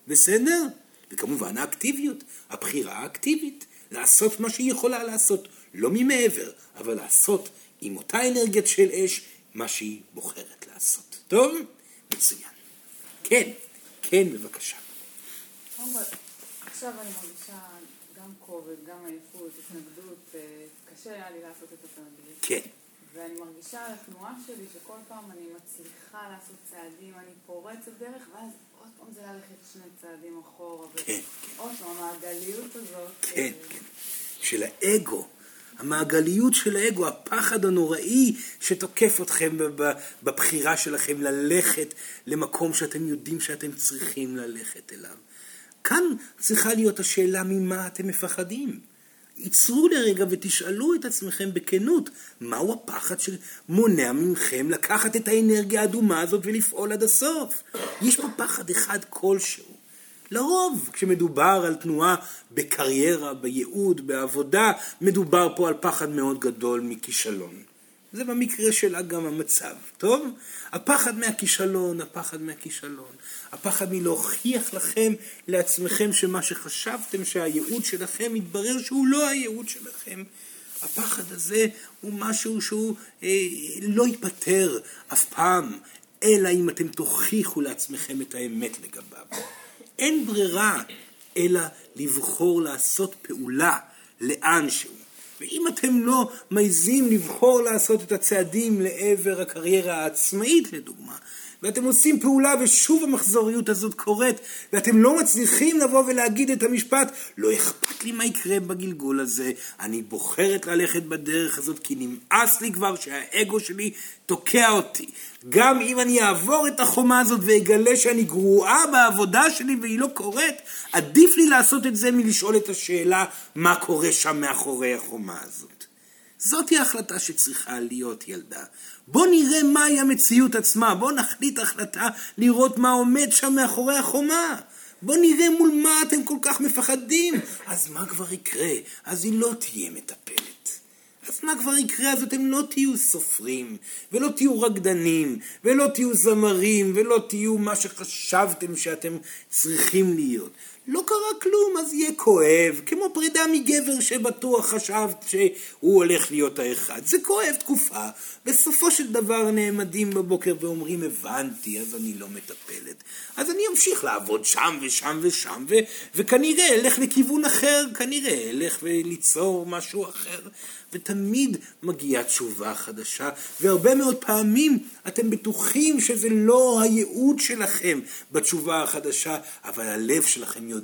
בסדר? וכמובן האקטיביות, הבחירה האקטיבית, לעשות מה שהיא יכולה לעשות, לא ממעבר, אבל לעשות עם אותה אנרגיית של אש מה שהיא בוחרת לעשות. טוב? מצוין. כן, כן, בבקשה. עכשיו אני מרגישה גם כובד, גם עייפות, התנגדות, אה, קשה היה לי לעשות את התרגיל. כן. ואני מרגישה על התנועה שלי שכל פעם אני מצליחה לעשות צעדים, אני פורצת דרך, ואז עוד פעם זה ללכת שני צעדים אחורה. כן, כן. עוד פעם, המעגליות הזאת. כן, אה, כן. של האגו. המעגליות של האגו, הפחד הנוראי שתוקף אתכם בבחירה שלכם ללכת למקום שאתם יודעים שאתם צריכים ללכת אליו. כאן צריכה להיות השאלה ממה אתם מפחדים. עצרו לרגע ותשאלו את עצמכם בכנות, מהו הפחד שמונע מכם לקחת את האנרגיה האדומה הזאת ולפעול עד הסוף? יש פה פחד אחד כלשהו. לרוב, כשמדובר על תנועה בקריירה, בייעוד, בעבודה, מדובר פה על פחד מאוד גדול מכישלון. זה במקרה שלה גם המצב, טוב? הפחד מהכישלון, הפחד מהכישלון. הפחד מלהוכיח לכם, לעצמכם, שמה שחשבתם שהייעוד שלכם, יתברר שהוא לא הייעוד שלכם. הפחד הזה הוא משהו שהוא אה, לא ייפתר אף פעם, אלא אם אתם תוכיחו לעצמכם את האמת לגביו. אין ברירה אלא לבחור לעשות פעולה לאנשהו. ואם אתם לא מעיזים לבחור לעשות את הצעדים לעבר הקריירה העצמאית לדוגמה, ואתם עושים פעולה ושוב המחזוריות הזאת קורית, ואתם לא מצליחים לבוא ולהגיד את המשפט, לא אכפת לי מה יקרה בגלגול הזה, אני בוחרת ללכת בדרך הזאת כי נמאס לי כבר שהאגו שלי תוקע אותי. גם אם אני אעבור את החומה הזאת ואגלה שאני גרועה בעבודה שלי והיא לא קורית, עדיף לי לעשות את זה מלשאול את השאלה מה קורה שם מאחורי החומה הזאת. זאתי ההחלטה שצריכה להיות ילדה. בוא נראה מהי המציאות עצמה, בוא נחליט החלטה לראות מה עומד שם מאחורי החומה. בוא נראה מול מה אתם כל כך מפחדים. אז מה כבר יקרה? אז היא לא תהיה מטפלת. אז מה כבר יקרה? אז אתם לא תהיו סופרים, ולא תהיו רקדנים, ולא תהיו זמרים, ולא תהיו מה שחשבתם שאתם צריכים להיות. לא קרה כלום, אז יהיה כואב, כמו פרידה מגבר שבטוח חשבת שהוא הולך להיות האחד. זה כואב תקופה. בסופו של דבר נעמדים בבוקר ואומרים, הבנתי, אז אני לא מטפלת. אז אני אמשיך לעבוד שם ושם ושם, ו- וכנראה אלך לכיוון אחר, כנראה אלך וליצור משהו אחר. ותמיד מגיעה תשובה חדשה, והרבה מאוד פעמים אתם בטוחים שזה לא הייעוד שלכם בתשובה החדשה, אבל הלב שלכם יודע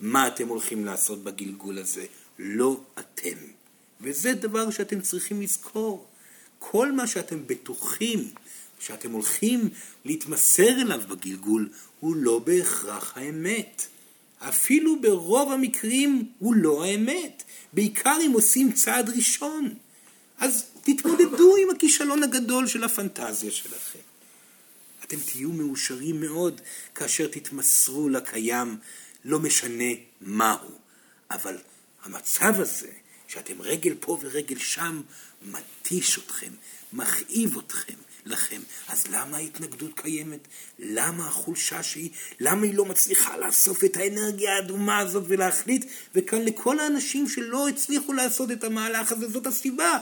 מה אתם הולכים לעשות בגלגול הזה, לא אתם. וזה דבר שאתם צריכים לזכור. כל מה שאתם בטוחים שאתם הולכים להתמסר אליו בגלגול הוא לא בהכרח האמת. אפילו ברוב המקרים הוא לא האמת. בעיקר אם עושים צעד ראשון. אז תתמודדו עם הכישלון הגדול של הפנטזיה שלכם. אתם תהיו מאושרים מאוד כאשר תתמסרו לקיים, לא משנה מהו. אבל המצב הזה, שאתם רגל פה ורגל שם, מתיש אתכם, מכאיב אתכם, לכם. אז למה ההתנגדות קיימת? למה החולשה שהיא? למה היא לא מצליחה לאסוף את האנרגיה האדומה הזאת ולהחליט? וכאן לכל האנשים שלא הצליחו לעשות את המהלך הזה, זאת הסיבה.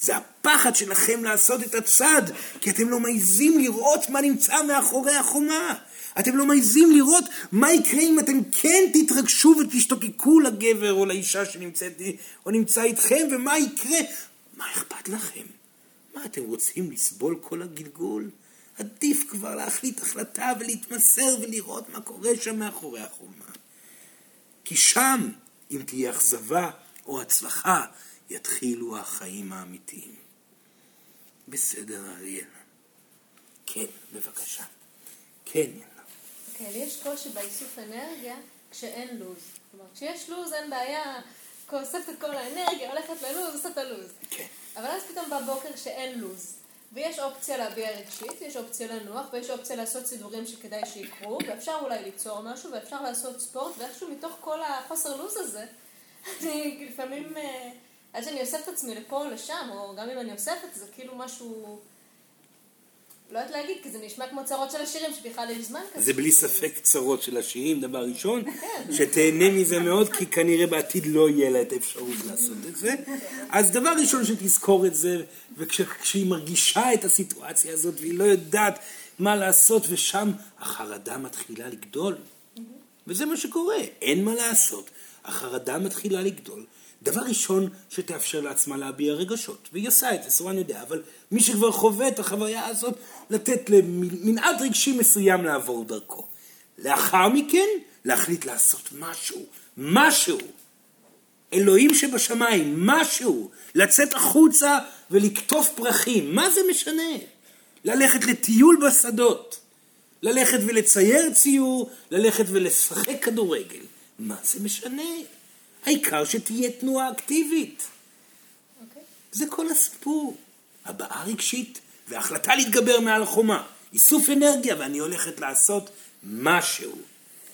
זה הפחד שלכם לעשות את הצעד, כי אתם לא מעיזים לראות מה נמצא מאחורי החומה. אתם לא מעיזים לראות מה יקרה אם אתם כן תתרגשו ותשתוקקו לגבר או לאישה שנמצאת או נמצא איתכם, ומה יקרה. מה אכפת לכם? מה אתם רוצים לסבול כל הגלגול? עדיף כבר להחליט החלטה ולהתמסר ולראות מה קורה שם מאחורי החומה. כי שם, אם תהיה אכזבה או הצלחה, יתחילו החיים האמיתיים. בסדר, אריאל. כן, בבקשה. כן, כן, יש קושי באיסוף אנרגיה, כשאין לו"ז. כלומר, כשיש לו"ז אין בעיה, אוספת את כל האנרגיה, הולכת ללו"ז, עושה את הלו"ז. כן. אבל אז פתאום בבוקר כשאין לו"ז, ויש אופציה להביע רגשית, יש אופציה לנוח, ויש אופציה לעשות סידורים שכדאי שיקרו, ואפשר אולי ליצור משהו, ואפשר לעשות ספורט, ואיכשהו מתוך כל החוסר לו"ז הזה, אני לפעמים, אה, עד שאני אוספת את עצמי לפה או לשם, או גם אם אני אוספת, זה כאילו משהו... לא יודעת להגיד, כי זה נשמע כמו צרות של השירים, שבכלל יש זמן כזה. זה בלי ספק צרות של השירים, דבר ראשון, שתהנה מזה מאוד, כי כנראה בעתיד לא יהיה לה את האפשרות לעשות את זה. אז דבר ראשון שתזכור את זה, וכשהיא מרגישה את הסיטואציה הזאת, והיא לא יודעת מה לעשות, ושם החרדה מתחילה לגדול. וזה מה שקורה, אין מה לעשות. החרדה מתחילה לגדול. דבר ראשון, שתאפשר לעצמה להביע רגשות, והיא עושה את זה, סורן יודע, אבל מי שכבר חווה את החוויה הזאת, לתת למנעד רגשי מסוים לעבור דרכו. לאחר מכן, להחליט לעשות משהו, משהו. אלוהים שבשמיים, משהו. לצאת החוצה ולקטוף פרחים, מה זה משנה? ללכת לטיול בשדות, ללכת ולצייר ציור, ללכת ולשחק כדורגל, מה זה משנה? העיקר שתהיה תנועה אקטיבית. Okay. אוקיי. זה כל הסיפור. הבעה רגשית והחלטה להתגבר מעל החומה. איסוף אנרגיה ואני הולכת לעשות משהו.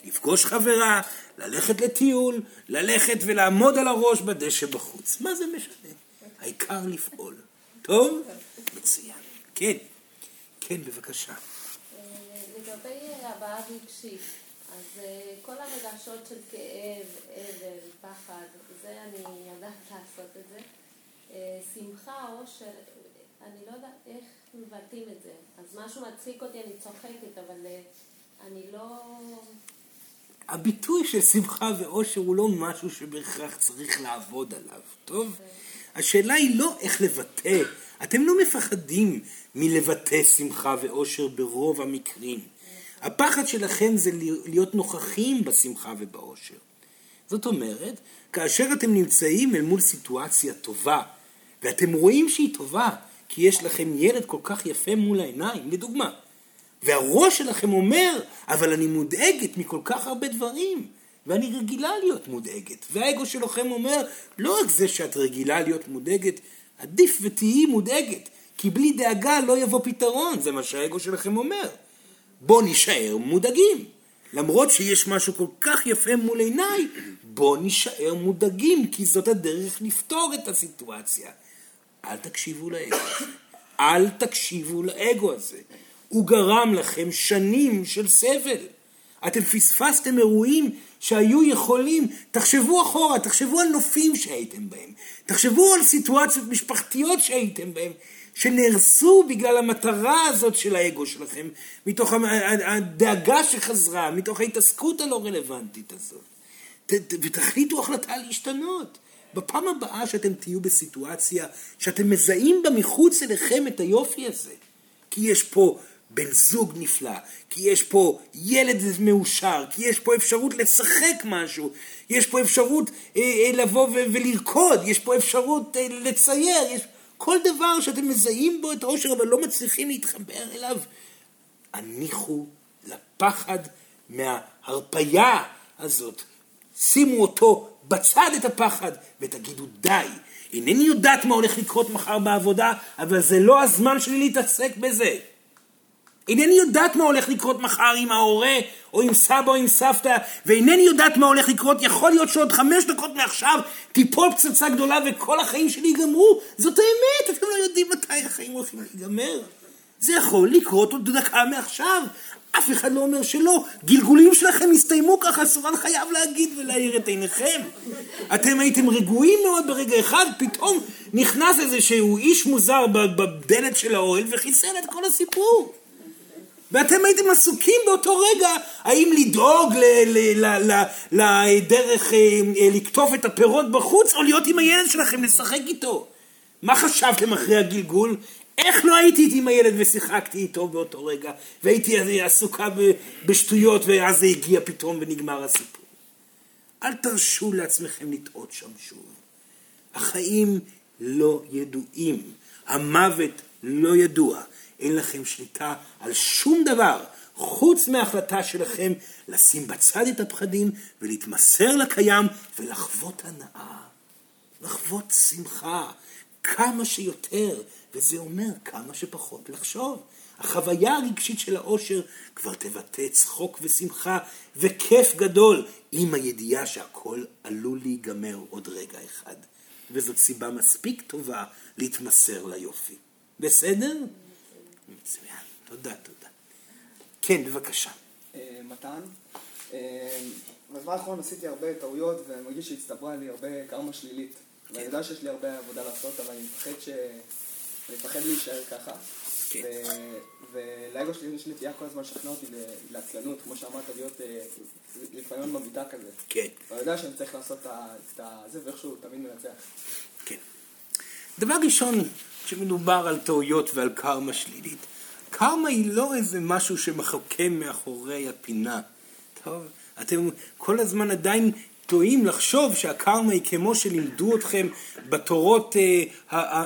לפגוש חברה, ללכת לטיול, ללכת ולעמוד על הראש בדשא בחוץ. מה זה משנה? העיקר לפעול. טוב? מצוין. כן. כן, בבקשה. אה, לגבי הבעה רגשית, אז אה, כל הרגשות של כאב, אבל, פחד, זה אני יודעת לעשות את זה. אה, שמחה, עושר, אני לא יודעת איך מבטאים את זה. אז משהו מצחיק אותי, אני צוחקת, אבל אה, אני לא... הביטוי של שמחה ואושר הוא לא משהו שבהכרח צריך לעבוד עליו, טוב? Okay. השאלה היא לא איך לבטא. אתם לא מפחדים מלבטא שמחה ואושר ברוב המקרים. הפחד שלכם זה להיות נוכחים בשמחה ובאושר. זאת אומרת, כאשר אתם נמצאים אל מול סיטואציה טובה, ואתם רואים שהיא טובה, כי יש לכם ילד כל כך יפה מול העיניים, לדוגמה, והראש שלכם אומר, אבל אני מודאגת מכל כך הרבה דברים, ואני רגילה להיות מודאגת. והאגו שלכם אומר, לא רק זה שאת רגילה להיות מודאגת, עדיף ותהיי מודאגת, כי בלי דאגה לא יבוא פתרון, זה מה שהאגו שלכם אומר. בואו נישאר מודאגים. למרות שיש משהו כל כך יפה מול עיניי, בואו נישאר מודאגים, כי זאת הדרך לפתור את הסיטואציה. אל תקשיבו לאגו הזה. אל תקשיבו לאגו הזה. הוא גרם לכם שנים של סבל. אתם פספסתם אירועים שהיו יכולים, תחשבו אחורה, תחשבו על נופים שהייתם בהם, תחשבו על סיטואציות משפחתיות שהייתם בהם, שנהרסו בגלל המטרה הזאת של האגו שלכם, מתוך הדאגה שחזרה, מתוך ההתעסקות הלא רלוונטית הזאת. ותחליטו החלטה להשתנות. בפעם הבאה שאתם תהיו בסיטואציה שאתם מזהים בה מחוץ אליכם את היופי הזה, כי יש פה בן זוג נפלא, כי יש פה ילד מאושר, כי יש פה אפשרות לשחק משהו, יש פה אפשרות אה, אה, לבוא ולרקוד, יש פה אפשרות אה, לצייר, יש כל דבר שאתם מזהים בו את העושר אבל לא מצליחים להתחבר אליו, הניחו לפחד מההרפייה הזאת. שימו אותו בצד את הפחד ותגידו די. אינני יודעת מה הולך לקרות מחר בעבודה, אבל זה לא הזמן שלי להתעסק בזה. אינני יודעת מה הולך לקרות מחר עם ההורה, או עם סבא או עם סבתא, ואינני יודעת מה הולך לקרות, יכול להיות שעוד חמש דקות מעכשיו תיפול פצצה גדולה וכל החיים שלי ייגמרו. זאת האמת, אתם לא יודעים מתי החיים הולכים להיגמר. זה יכול לקרות עוד דקה מעכשיו. אף אחד לא אומר שלא. גלגולים שלכם הסתיימו ככה, סורן חייב להגיד ולהאיר את עיניכם. אתם הייתם רגועים מאוד ברגע אחד, פתאום נכנס איזשהו איש מוזר בדלת של האוהל וחיסל את כל הסיפור. ואתם הייתם עסוקים באותו רגע האם לדאוג לדרך אה, אה, לקטוף את הפירות בחוץ או להיות עם הילד שלכם לשחק איתו. מה חשבתם אחרי הגלגול? איך לא הייתי עם הילד ושיחקתי איתו באותו רגע והייתי עסוקה בשטויות ואז זה הגיע פתאום ונגמר הסיפור. אל תרשו לעצמכם לטעות שם שוב. החיים לא ידועים, המוות לא ידוע. אין לכם שליטה על שום דבר חוץ מההחלטה שלכם לשים בצד את הפחדים ולהתמסר לקיים ולחוות הנאה, לחוות שמחה, כמה שיותר, וזה אומר כמה שפחות לחשוב. החוויה הרגשית של האושר כבר תבטא צחוק ושמחה וכיף גדול עם הידיעה שהכל עלול להיגמר עוד רגע אחד. וזאת סיבה מספיק טובה להתמסר ליופי. בסדר? מצוין. תודה, תודה. כן, בבקשה. אה, מתן. אה, בזמן האחרון עשיתי הרבה טעויות ואני מרגיש שהצטברה לי הרבה קרמה שלילית. ואני יודע שיש לי הרבה עבודה לעשות, אבל אני מפחד ש... אני מפחד להישאר ככה. כן. ולאגו שלי יש נטייה כל הזמן לשכנע אותי לעצלנות, כמו שאמרת, להיות אה, לפעמים במיטה כזה. כן. ואני יודע שאני צריך לעשות את זה, ואיכשהו תמיד מנצח. כן. דבר ראשון, כשמדובר על טעויות ועל קרמה שלילית, קרמה היא לא איזה משהו שמחכה מאחורי הפינה. טוב, אתם כל הזמן עדיין טועים לחשוב שהקרמה היא כמו שלימדו אתכם בתורות אה,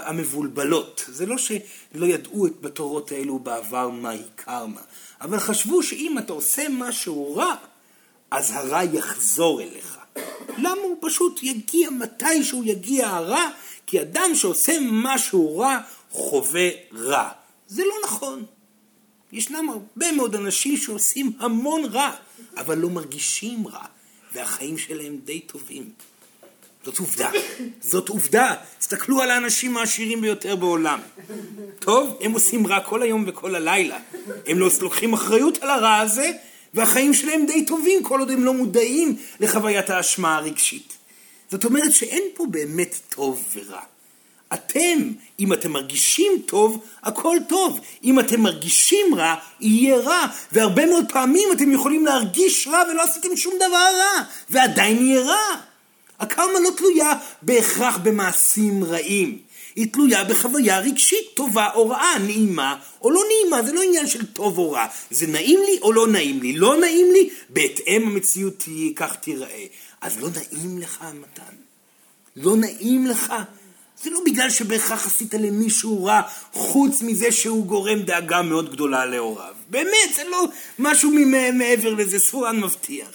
המבולבלות. זה לא שלא ידעו את בתורות האלו בעבר מהי קרמה, אבל חשבו שאם אתה עושה משהו רע, אז הרע יחזור אליך. למה הוא פשוט יגיע מתי שהוא יגיע הרע? כי אדם שעושה משהו רע חווה רע. זה לא נכון. ישנם הרבה מאוד אנשים שעושים המון רע, אבל לא מרגישים רע, והחיים שלהם די טובים. זאת עובדה. זאת עובדה. תסתכלו על האנשים העשירים ביותר בעולם. טוב, הם עושים רע כל היום וכל הלילה. הם לא לוקחים אחריות על הרע הזה, והחיים שלהם די טובים כל עוד הם לא מודעים לחוויית האשמה הרגשית. זאת אומרת שאין פה באמת טוב ורע. אתם, אם אתם מרגישים טוב, הכל טוב. אם אתם מרגישים רע, יהיה רע. והרבה מאוד פעמים אתם יכולים להרגיש רע ולא עשיתם שום דבר רע, ועדיין יהיה רע. הקרמה לא תלויה בהכרח במעשים רעים. היא תלויה בחוויה רגשית טובה או רעה, נעימה או לא נעימה, זה לא עניין של טוב או רע, זה נעים לי או לא נעים לי, לא נעים לי, בהתאם המציאות תהיה, כך תיראה. אז לא נעים לך המתן, לא נעים לך, זה לא בגלל שבהכרח עשית למישהו רע, חוץ מזה שהוא גורם דאגה מאוד גדולה להוריו. באמת, זה לא משהו מעבר לזה, סורן מבטיח.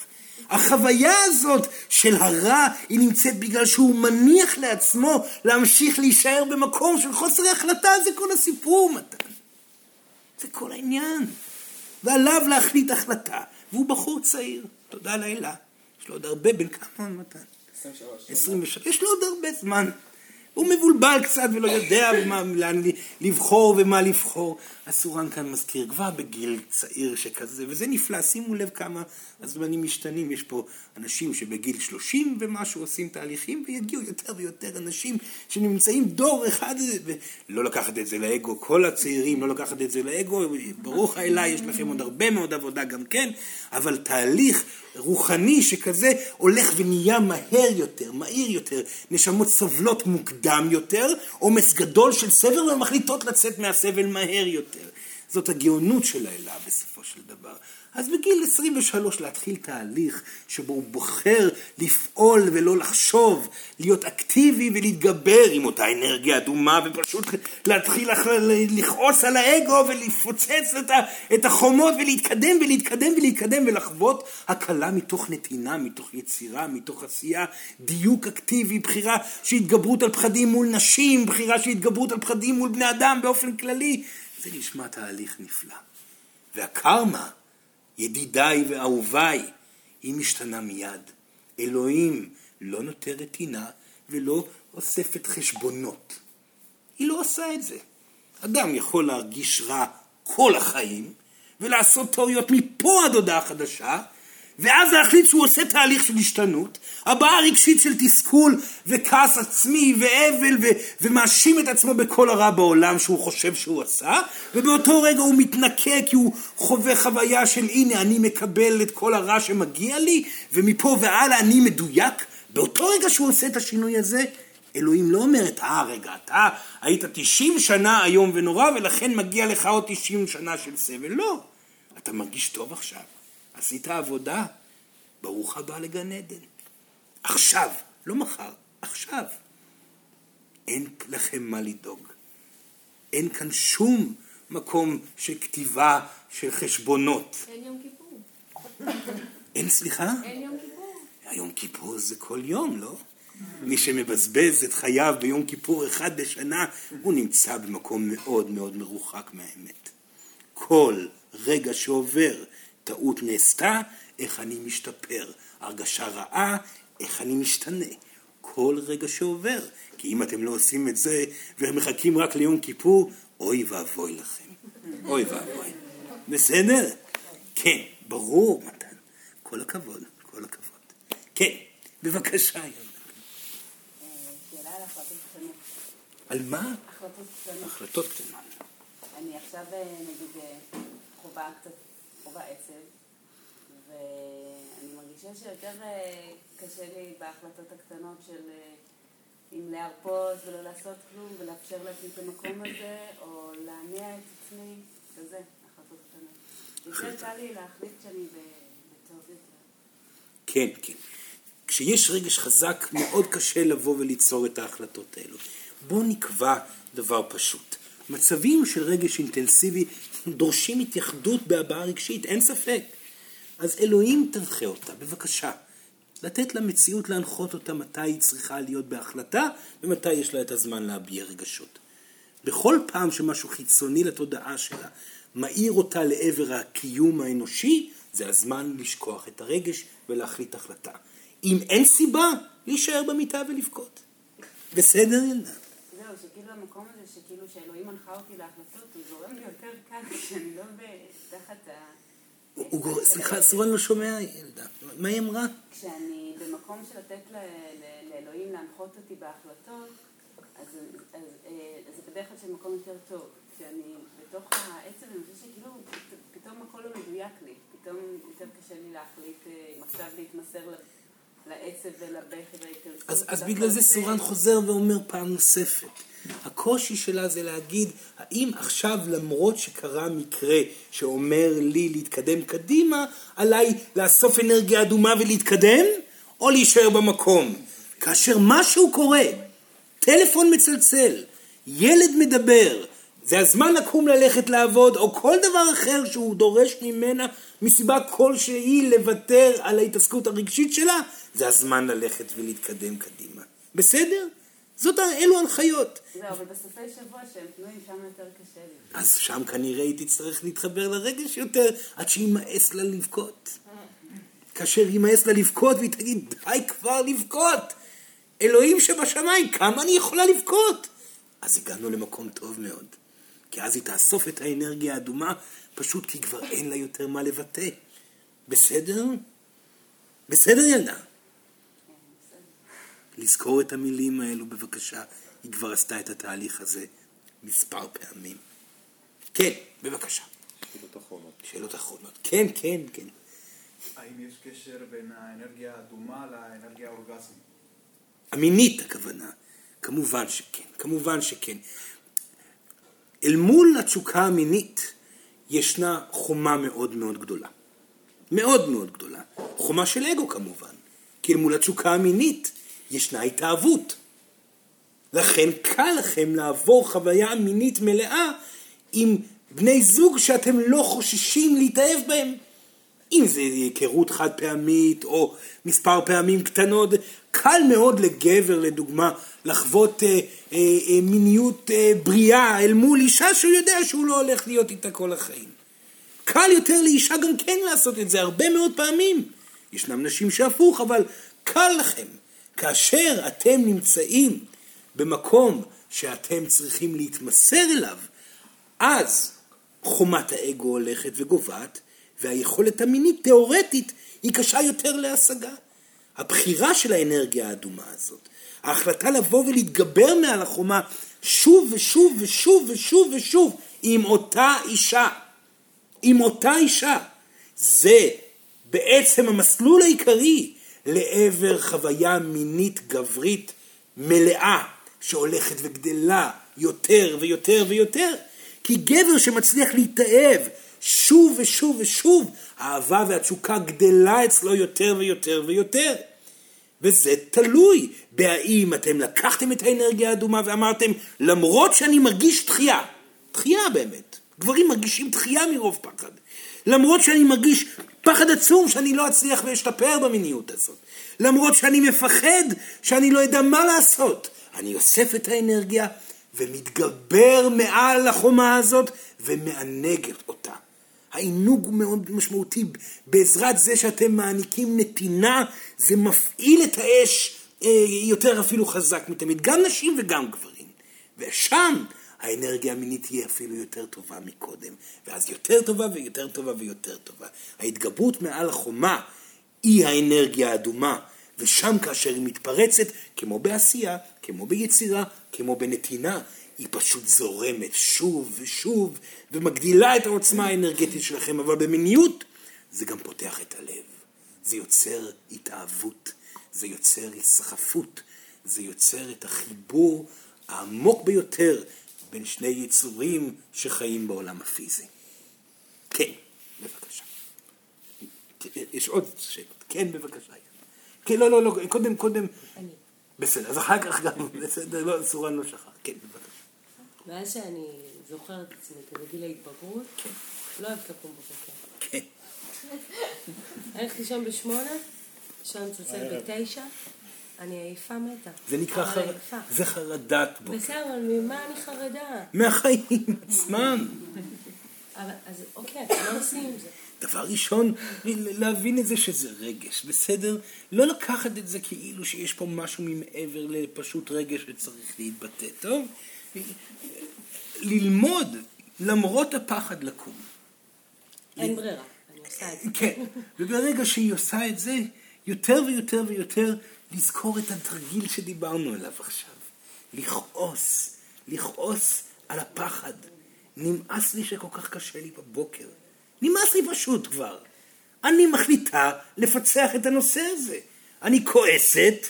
החוויה הזאת של הרע היא נמצאת בגלל שהוא מניח לעצמו להמשיך להישאר במקום של חוסר החלטה, זה כל הסיפור, מתן. זה כל העניין. ועליו להחליט החלטה. והוא בחור צעיר, תודה לאלה. יש לו עוד הרבה, בן כמה מתן? 23. 23. יש לו עוד הרבה זמן. הוא מבולבל קצת ולא יודע במה, לאן לבחור ומה לבחור. הסורן כאן מזכיר כבר בגיל צעיר שכזה, וזה נפלא, שימו לב כמה הזמנים משתנים. יש פה אנשים שבגיל 30 ומשהו עושים תהליכים, ויגיעו יותר ויותר אנשים שנמצאים דור אחד, ולא לקחת את זה לאגו, כל הצעירים לא לקחת את זה לאגו, ברוך האלה, יש לכם עוד הרבה מאוד עבודה גם כן, אבל תהליך רוחני שכזה הולך ונהיה מהר יותר, מהיר יותר, נשמות סובלות מוקדם יותר, עומס גדול של סבל ומחליטות לצאת מהסבל מהר יותר. זאת הגאונות של האלה בסופו. אז בגיל 23 להתחיל תהליך שבו הוא בוחר לפעול ולא לחשוב, להיות אקטיבי ולהתגבר עם אותה אנרגיה אדומה ופשוט להתחיל לכעוס על האגו ולפוצץ את החומות ולהתקדם ולהתקדם ולהתקדם ולחוות הקלה מתוך נתינה, מתוך יצירה, מתוך עשייה, דיוק אקטיבי, בחירה של התגברות על פחדים מול נשים, בחירה של התגברות על פחדים מול בני אדם באופן כללי. זה נשמע תהליך נפלא. והקרמה, ידידיי ואהוביי, היא משתנה מיד. אלוהים לא נותרת טינה ולא אוספת חשבונות. היא לא עושה את זה. אדם יכול להרגיש רע כל החיים, ולעשות טעויות מפה עד הודעה חדשה, ואז להחליט שהוא עושה תהליך של השתנות, הבעה רגשית של תסכול וכעס עצמי ואבל ו- ומאשים את עצמו בכל הרע בעולם שהוא חושב שהוא עשה, ובאותו רגע הוא מתנקה כי הוא חווה חוויה של הנה אני מקבל את כל הרע שמגיע לי, ומפה והלאה אני מדויק. באותו רגע שהוא עושה את השינוי הזה, אלוהים לא אומרת, אה רגע, אתה היית 90 שנה איום ונורא ולכן מגיע לך עוד 90 שנה של סבל. לא, אתה מרגיש טוב עכשיו, עשית עבודה, ברוך הבא לגן עדן. עכשיו, לא מחר, עכשיו. אין לכם מה לדאוג. אין כאן שום מקום של כתיבה של חשבונות. אין יום כיפור. אין, סליחה? אין יום כיפור. היום כיפור זה כל יום, לא? מי שמבזבז את חייו ביום כיפור אחד בשנה, הוא נמצא במקום מאוד מאוד מרוחק מהאמת. כל רגע שעובר, טעות נעשתה, איך אני משתפר. הרגשה רעה, איך אני משתנה. כל רגע שעובר. כי אם אתם לא עושים את זה ומחכים רק ליום כיפור, אוי ואבוי לכם. אוי ואבוי. בסדר? כן, ברור, מתן. כל הכבוד, כל הכבוד. כן, בבקשה. שאלה על החלטות קטנות. על מה? החלטות קטנות. החלטות קטנות. אני עכשיו אה, נגיד אה, חווה קצת, חווה עצב, ואני מרגישה שיותר אה, קשה לי בהחלטות הקטנות של אה, אם להרפות ולא לעשות כלום ולאפשר לעצמי את המקום הזה, או להניע את עצמי, כזה, החלטות קטנות. יותר קל לי להחליט שאני בטוב יותר. כן, כן. כשיש רגש חזק, מאוד קשה לבוא וליצור את ההחלטות האלו. בואו נקבע דבר פשוט. מצבים של רגש אינטנסיבי דורשים התייחדות בהבעה רגשית, אין ספק. אז אלוהים תנחה אותה, בבקשה. לתת למציאות להנחות אותה מתי היא צריכה להיות בהחלטה ומתי יש לה את הזמן להביע רגשות. בכל פעם שמשהו חיצוני לתודעה שלה מאיר אותה לעבר הקיום האנושי, זה הזמן לשכוח את הרגש ולהחליט החלטה. אם אין סיבה, להישאר במיטה ולבכות. בסדר, המקום הזה, שכאילו שאלוהים מנחה אותי להחלטות, הוא זורם לי יותר קל כשאני לא תחת ה... הוא- הוא גור- סליחה, סורן לא שומע, ילדה. מה היא אמרה? כשאני במקום של לתת לאלוהים להנחות אותי בהחלטות, אז, אה, אז זה בדרך כלל של מקום יותר טוב. כשאני בתוך העצב, אני חושבת שכאילו פתאום הכל לא מדויק לי. פתאום יותר קשה לי להחליט אה, אם עכשיו להתמסר ל- לעצב ולבכי. אז, אז בגלל זה סורן חוזר ואומר פעם נוספת. הקושי שלה זה להגיד, האם עכשיו למרות שקרה מקרה שאומר לי להתקדם קדימה, עליי לאסוף אנרגיה אדומה ולהתקדם, או להישאר במקום? כאשר משהו קורה, טלפון מצלצל, ילד מדבר, זה הזמן לקום ללכת לעבוד, או כל דבר אחר שהוא דורש ממנה מסיבה כלשהי לוותר על ההתעסקות הרגשית שלה, זה הזמן ללכת ולהתקדם קדימה. בסדר? זאת, אלו הנחיות. זהו, אבל בסופי שבוע שהם פנויים, שם יותר קשה לי. אז שם כנראה היא תצטרך להתחבר לרגש יותר, עד שימאס לה לבכות. כאשר ימאס לה לבכות והיא תגיד, די כבר לבכות! אלוהים שבשמיים, כמה אני יכולה לבכות? אז הגענו למקום טוב מאוד. כי אז היא תאסוף את האנרגיה האדומה, פשוט כי כבר אין לה יותר מה לבטא. בסדר? בסדר ילדה. לזכור את המילים האלו בבקשה, היא כבר עשתה את התהליך הזה מספר פעמים. כן, בבקשה. שאלות אחרונות. שאלות אחרונות. כן, כן, כן. האם יש קשר בין האנרגיה האדומה לאנרגיה האורגזמית? המינית הכוונה. כמובן שכן, כמובן שכן. אל מול התשוקה המינית ישנה חומה מאוד מאוד גדולה. מאוד מאוד גדולה. חומה של אגו כמובן. כי אל מול התשוקה המינית ישנה התאהבות. לכן קל לכם לעבור חוויה מינית מלאה עם בני זוג שאתם לא חוששים להתאהב בהם. אם זה היכרות חד פעמית או מספר פעמים קטנות, קל מאוד לגבר לדוגמה לחוות אה, אה, אה, מיניות אה, בריאה אל מול אישה שהוא יודע שהוא לא הולך להיות איתה כל החיים. קל יותר לאישה גם כן לעשות את זה הרבה מאוד פעמים. ישנם נשים שהפוך, אבל קל לכם. כאשר אתם נמצאים במקום שאתם צריכים להתמסר אליו, אז חומת האגו הולכת וגובעת, והיכולת המינית תיאורטית היא קשה יותר להשגה. הבחירה של האנרגיה האדומה הזאת, ההחלטה לבוא ולהתגבר מעל החומה שוב ושוב ושוב ושוב ושוב עם אותה אישה, עם אותה אישה, זה בעצם המסלול העיקרי לעבר חוויה מינית גברית מלאה, שהולכת וגדלה יותר ויותר ויותר. כי גבר שמצליח להתאהב שוב ושוב ושוב, האהבה והתשוקה גדלה אצלו יותר ויותר ויותר. וזה תלוי בהאם אתם לקחתם את האנרגיה האדומה ואמרתם, למרות שאני מרגיש דחייה, דחייה באמת, גברים מרגישים דחייה מרוב פחד. למרות שאני מרגיש פחד עצום שאני לא אצליח להשתפר במיניות הזאת. למרות שאני מפחד שאני לא אדע מה לעשות. אני אוסף את האנרגיה ומתגבר מעל החומה הזאת ומענג אותה. העינוג הוא מאוד משמעותי. בעזרת זה שאתם מעניקים נתינה, זה מפעיל את האש אה, יותר אפילו חזק מתמיד, גם נשים וגם גברים. ושם האנרגיה המינית תהיה אפילו יותר טובה מקודם. ואז יותר טובה ויותר טובה ויותר טובה. ההתגברות מעל החומה היא האנרגיה האדומה. ושם כאשר היא מתפרצת, כמו בעשייה, כמו ביצירה, כמו בנתינה, היא פשוט זורמת שוב ושוב ומגדילה את העוצמה האנרגטית שלכם, אבל במיניות זה גם פותח את הלב. זה יוצר התאהבות, זה יוצר הסחפות, זה יוצר את החיבור העמוק ביותר בין שני יצורים שחיים בעולם הפיזי. כן, בבקשה. יש עוד שאלות. כן, בבקשה. כן, לא, לא, לא, קודם, קודם. אני. בסדר, אז אחר כך גם, בסדר, לא, סורן לא שכח. כן, בבקשה. מאז שאני זוכרת את עצמי כבגיל ההתבגרות, לא אוהבת לקום בבוקר. כן. אני הולכת לישון בשמונה, לישון מצלצל בתשע, אני עייפה מתה. זה נקרא חרדה. זה חרדת בוקר. בסדר, אבל ממה אני חרדה? מהחיים עצמם. אבל, אז אוקיי, מה עושים עם זה? דבר ראשון, להבין את זה שזה רגש, בסדר? לא לקחת את זה כאילו שיש פה משהו ממעבר לפשוט רגש שצריך להתבטא, טוב? ללמוד למרות הפחד לקום. אין ברירה, אני עושה את זה. כן, וברגע שהיא עושה את זה, יותר ויותר ויותר לזכור את התרגיל שדיברנו עליו עכשיו. לכעוס, לכעוס על הפחד. נמאס לי שכל כך קשה לי בבוקר. נמאס לי פשוט כבר. אני מחליטה לפצח את הנושא הזה. אני כועסת,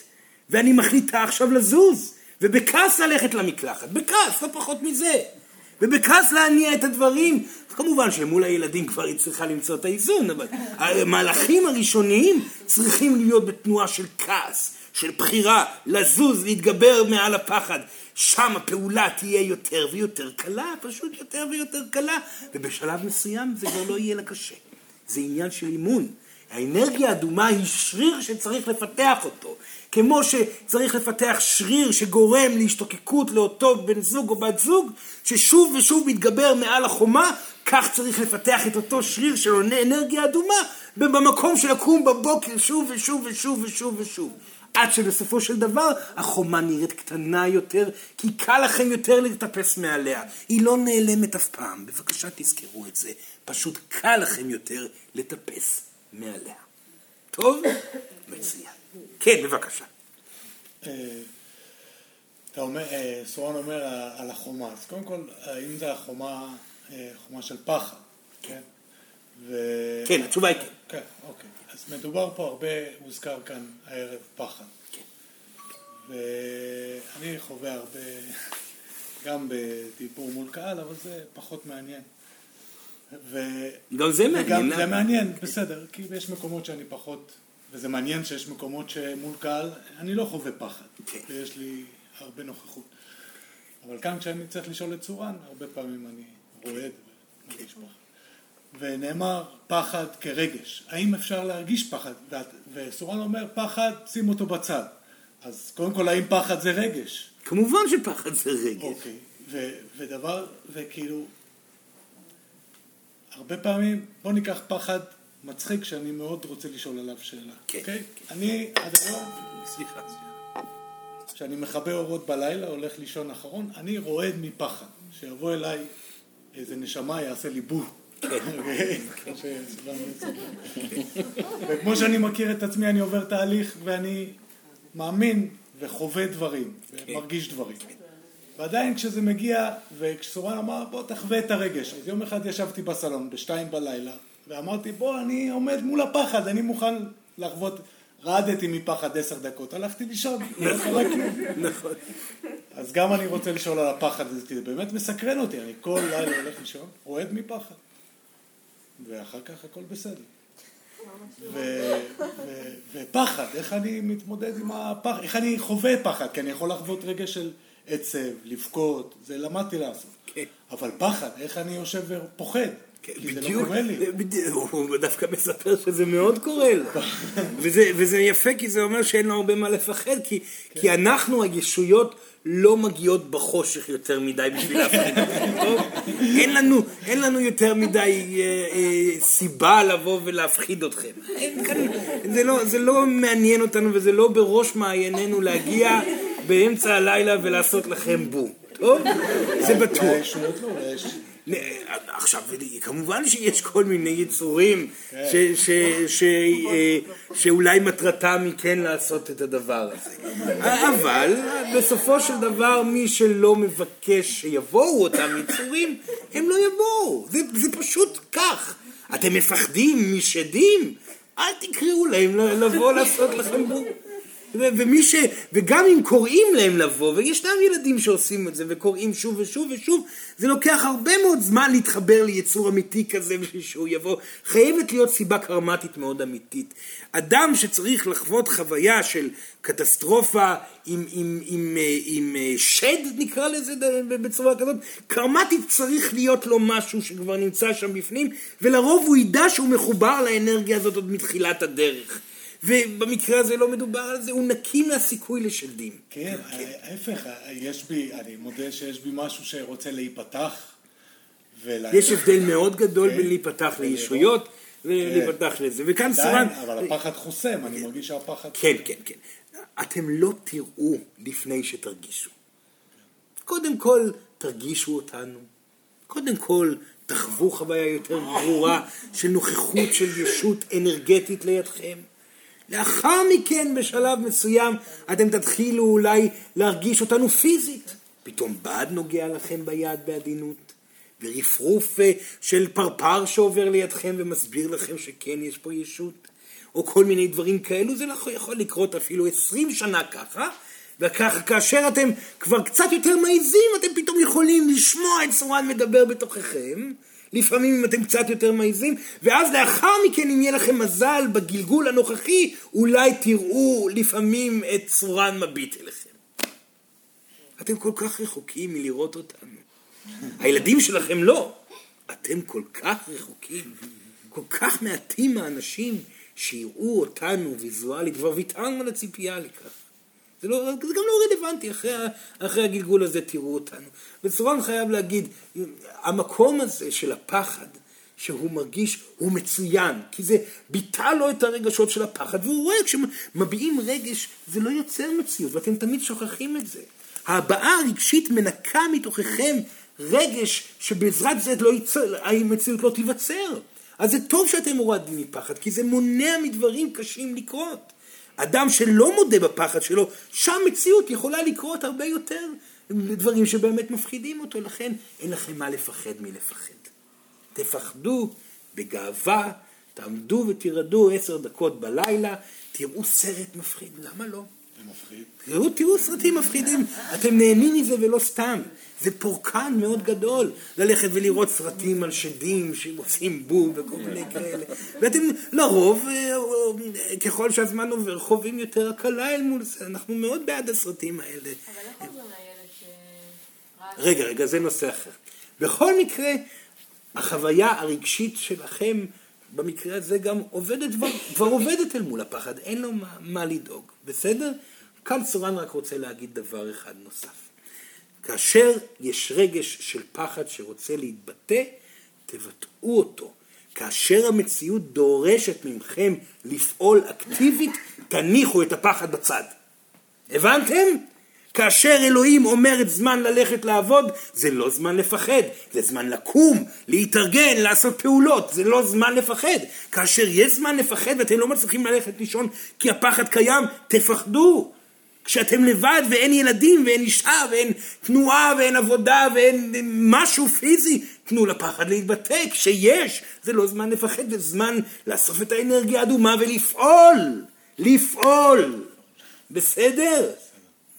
ואני מחליטה עכשיו לזוז, ובכעס ללכת למקלחת, בכעס, לא פחות מזה. ובכעס להניע את הדברים. כמובן שמול הילדים כבר היא צריכה למצוא את האיזון, אבל המהלכים הראשוניים צריכים להיות בתנועה של כעס, של בחירה, לזוז, להתגבר מעל הפחד. שם הפעולה תהיה יותר ויותר קלה, פשוט יותר ויותר קלה, ובשלב מסוים זה כבר לא יהיה לה קשה. זה עניין של אימון. האנרגיה האדומה היא שריר שצריך לפתח אותו. כמו שצריך לפתח שריר שגורם להשתוקקות לאותו בן זוג או בת זוג, ששוב ושוב מתגבר מעל החומה, כך צריך לפתח את אותו שריר של אנרגיה אדומה במקום של לקום בבוקר שוב ושוב ושוב ושוב ושוב. עד שבסופו של דבר החומה נראית קטנה יותר, כי קל לכם יותר לטפס מעליה. היא לא נעלמת אף פעם, בבקשה תזכרו את זה. פשוט קל לכם יותר לטפס מעליה. טוב? מצוין. כן, בבקשה. אה, אתה אומר, אה, סורן אומר על החומה, אז קודם כל, האם זה החומה, אה, חומה של פחד, כן? ו... כן, התשובה היא כן. כן, אוקיי. אז מדובר פה הרבה, הוזכר כאן הערב פחד. ואני חווה הרבה, גם בדיבור מול קהל, אבל זה פחות מעניין. ו... גם זה וגם מעניין. זה מעניין, בסדר, כי יש מקומות שאני פחות, וזה מעניין שיש מקומות שמול קהל אני לא חווה פחד, כן. ויש לי הרבה נוכחות. אבל כאן כשאני צריך לשאול את צורן, הרבה פעמים אני רועד ומרגיש פחד. ונאמר פחד כרגש, האם אפשר להרגיש פחד? וסורן אומר פחד, שים אותו בצד. אז קודם כל האם פחד זה רגש? כמובן שפחד זה רגש. אוקיי, ו- ודבר, וכאילו, הרבה פעמים, בוא ניקח פחד מצחיק שאני מאוד רוצה לשאול עליו שאלה. כן, אוקיי? אני עד היום, סליחה, סליחה. כשאני מכבה אורות בלילה, הולך לישון אחרון, אני רועד מפחד, שיבוא אליי איזה נשמה, יעשה לי. אוקיי? כמו שסיוון מספר. וכמו שאני מכיר את עצמי, אני עובר תהליך ואני מאמין וחווה דברים, ומרגיש דברים. ועדיין כשזה מגיע, וכשסורן אמר בוא תחווה את הרגש, אז יום אחד ישבתי בסלון בשתיים בלילה, ואמרתי בוא אני עומד מול הפחד, אני מוכן לחוות, רעדתי מפחד עשר דקות, הלכתי לישון, לא קרה כלום. נכון. אז גם אני רוצה לשאול על הפחד הזה, כי זה באמת מסקרן אותי, אני כל לילה הולך לישון, רועד מפחד. ואחר כך הכל בסדר. ופחד, איך אני מתמודד עם הפחד, איך אני חווה פחד, כי אני יכול לחוות רגע של עצב, לבכות, זה למדתי לעשות. כן. אבל פחד, איך אני יושב ופוחד? כן, לא בדיוק. בדיוק, הוא דווקא מספר שזה מאוד קורה לו. וזה, וזה יפה כי זה אומר שאין לו הרבה מה לפחד, כי, כי אנחנו הישויות לא מגיעות בחושך יותר מדי בשביל להפחיד אתכם, טוב? אין לנו, אין לנו יותר מדי אה, אה, סיבה לבוא ולהפחיד אתכם. אין כאן, זה, לא, זה לא מעניין אותנו וזה לא בראש מעיינינו להגיע באמצע הלילה ולעשות לכם בום, טוב? זה בטוח. עכשיו, כמובן שיש כל מיני יצורים ש, אה, שאולי מטרתם היא כן לעשות את הדבר הזה. אבל בסופו של דבר מי שלא מבקש שיבואו אותם יצורים, הם לא יבואו. זה, זה פשוט כך. אתם מפחדים משדים? אל תקראו להם לבוא לעשות לכם בור. ומי ש... וגם אם קוראים להם לבוא, וישנם ילדים שעושים את זה וקוראים שוב ושוב ושוב, זה לוקח הרבה מאוד זמן להתחבר ליצור אמיתי כזה בשביל שהוא יבוא. חייבת להיות סיבה קרמטית מאוד אמיתית. אדם שצריך לחוות חוויה של קטסטרופה עם, עם, עם, עם, עם אה, שד, נקרא לזה בצורה כזאת, קרמטית צריך להיות לו משהו שכבר נמצא שם בפנים, ולרוב הוא ידע שהוא מחובר לאנרגיה הזאת עוד מתחילת הדרך. ובמקרה הזה לא מדובר על זה, הוא נקי מהסיכוי לשדים. כן, ההפך, יש בי, אני מודה שיש בי משהו שרוצה להיפתח. יש הבדל מאוד גדול כן. בין להיפתח לישויות ולהיפתח לזה. וכאן סורן... אבל הפחד חוסם, אני מרגיש שהפחד... כן, כן, כן. אתם לא תראו לפני שתרגישו. קודם כל, תרגישו אותנו. קודם כל, תחוו חוויה יותר ברורה של נוכחות של ישות אנרגטית לידכם. לאחר מכן, בשלב מסוים, אתם תתחילו אולי להרגיש אותנו פיזית. פתאום בד נוגע לכם ביד בעדינות, ורפרוף אה, של פרפר שעובר לידכם ומסביר לכם שכן, יש פה ישות. או כל מיני דברים כאלו, זה לא יכול לקרות אפילו עשרים שנה ככה, וככה כאשר אתם כבר קצת יותר מעיזים, אתם פתאום יכולים לשמוע את סורן מדבר בתוככם, לפעמים אם אתם קצת יותר מעיזים, ואז לאחר מכן, אם יהיה לכם מזל בגלגול הנוכחי, אולי תראו לפעמים את סורן מביט אליכם. אתם כל כך רחוקים מלראות אותנו. הילדים שלכם לא. אתם כל כך רחוקים. כל כך מעטים האנשים שיראו אותנו ויזואלית, כבר ויתרנו על הציפייה לכך. זה, לא, זה גם לא רלוונטי, אחרי, אחרי הגלגול הזה תראו אותנו. וסורן חייב להגיד, המקום הזה של הפחד, שהוא מרגיש, הוא מצוין, כי זה ביטא לו את הרגשות של הפחד, והוא רואה כשמביעים רגש, זה לא יוצר מציאות, ואתם תמיד שוכחים את זה. ההבעה הרגשית מנקה מתוככם רגש שבעזרת זה לא ייצר, המציאות לא תיווצר. אז זה טוב שאתם מורדים מפחד, כי זה מונע מדברים קשים לקרות. אדם שלא מודה בפחד שלו, שם מציאות יכולה לקרות הרבה יותר דברים שבאמת מפחידים אותו, לכן אין לכם מה לפחד מלפחד. תפחדו בגאווה, תעמדו ותירדו עשר דקות בלילה, תראו סרט מפחיד, למה לא? זה מפחיד. תראו, תראו סרטים מפחידים, אתם נהנים מזה ולא סתם. זה פורקן מאוד גדול, ללכת ולראות סרטים על שדים שעושים בום וכל מיני כאלה. ואתם לרוב, אה, אה, ככל שהזמן עובר, חווים יותר הקלה אל מול זה. אנחנו מאוד בעד הסרטים האלה. אבל איך ש... רגע, רגע, זה נושא אחר. בכל מקרה, החוויה הרגשית שלכם, במקרה הזה גם עובדת, כבר, עובדת אל מול הפחד, אין לו מה, מה לדאוג, בסדר? כאן סורן רק רוצה להגיד דבר אחד נוסף. כאשר יש רגש של פחד שרוצה להתבטא, תבטאו אותו. כאשר המציאות דורשת מכם לפעול אקטיבית, תניחו את הפחד בצד. הבנתם? כאשר אלוהים אומרת זמן ללכת לעבוד, זה לא זמן לפחד, זה זמן לקום, להתארגן, לעשות פעולות, זה לא זמן לפחד. כאשר יש זמן לפחד ואתם לא מצליחים ללכת לישון כי הפחד קיים, תפחדו. כשאתם לבד ואין ילדים ואין אישה ואין תנועה ואין עבודה ואין משהו פיזי, תנו לפחד להתבטא. כשיש, זה לא זמן לפחד, זה זמן לאסוף את האנרגיה האדומה ולפעול. לפעול. בסדר?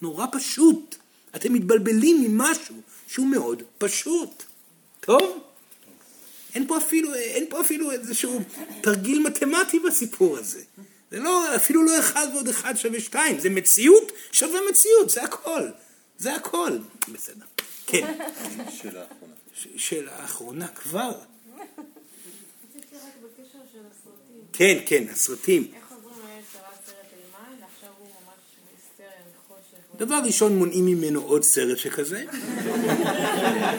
נורא פשוט. אתם מתבלבלים ממשהו שהוא מאוד פשוט. טוב? אין פה אפילו, אין פה אפילו איזשהו תרגיל מתמטי בסיפור הזה. זה לא, אפילו לא אחד ועוד אחד שווה שתיים, זה מציאות שווה מציאות, זה הכל. זה הכל. בסדר. כן. שאלה אחרונה. שאלה אחרונה כבר. רציתי רק בקשר של הסרטים. כן, כן, הסרטים. איך עוברים מהילד שראה סרט אימה, לעכשיו הוא ממש בהיסטריה מחושך. דבר ראשון, מונעים ממנו עוד סרט שכזה.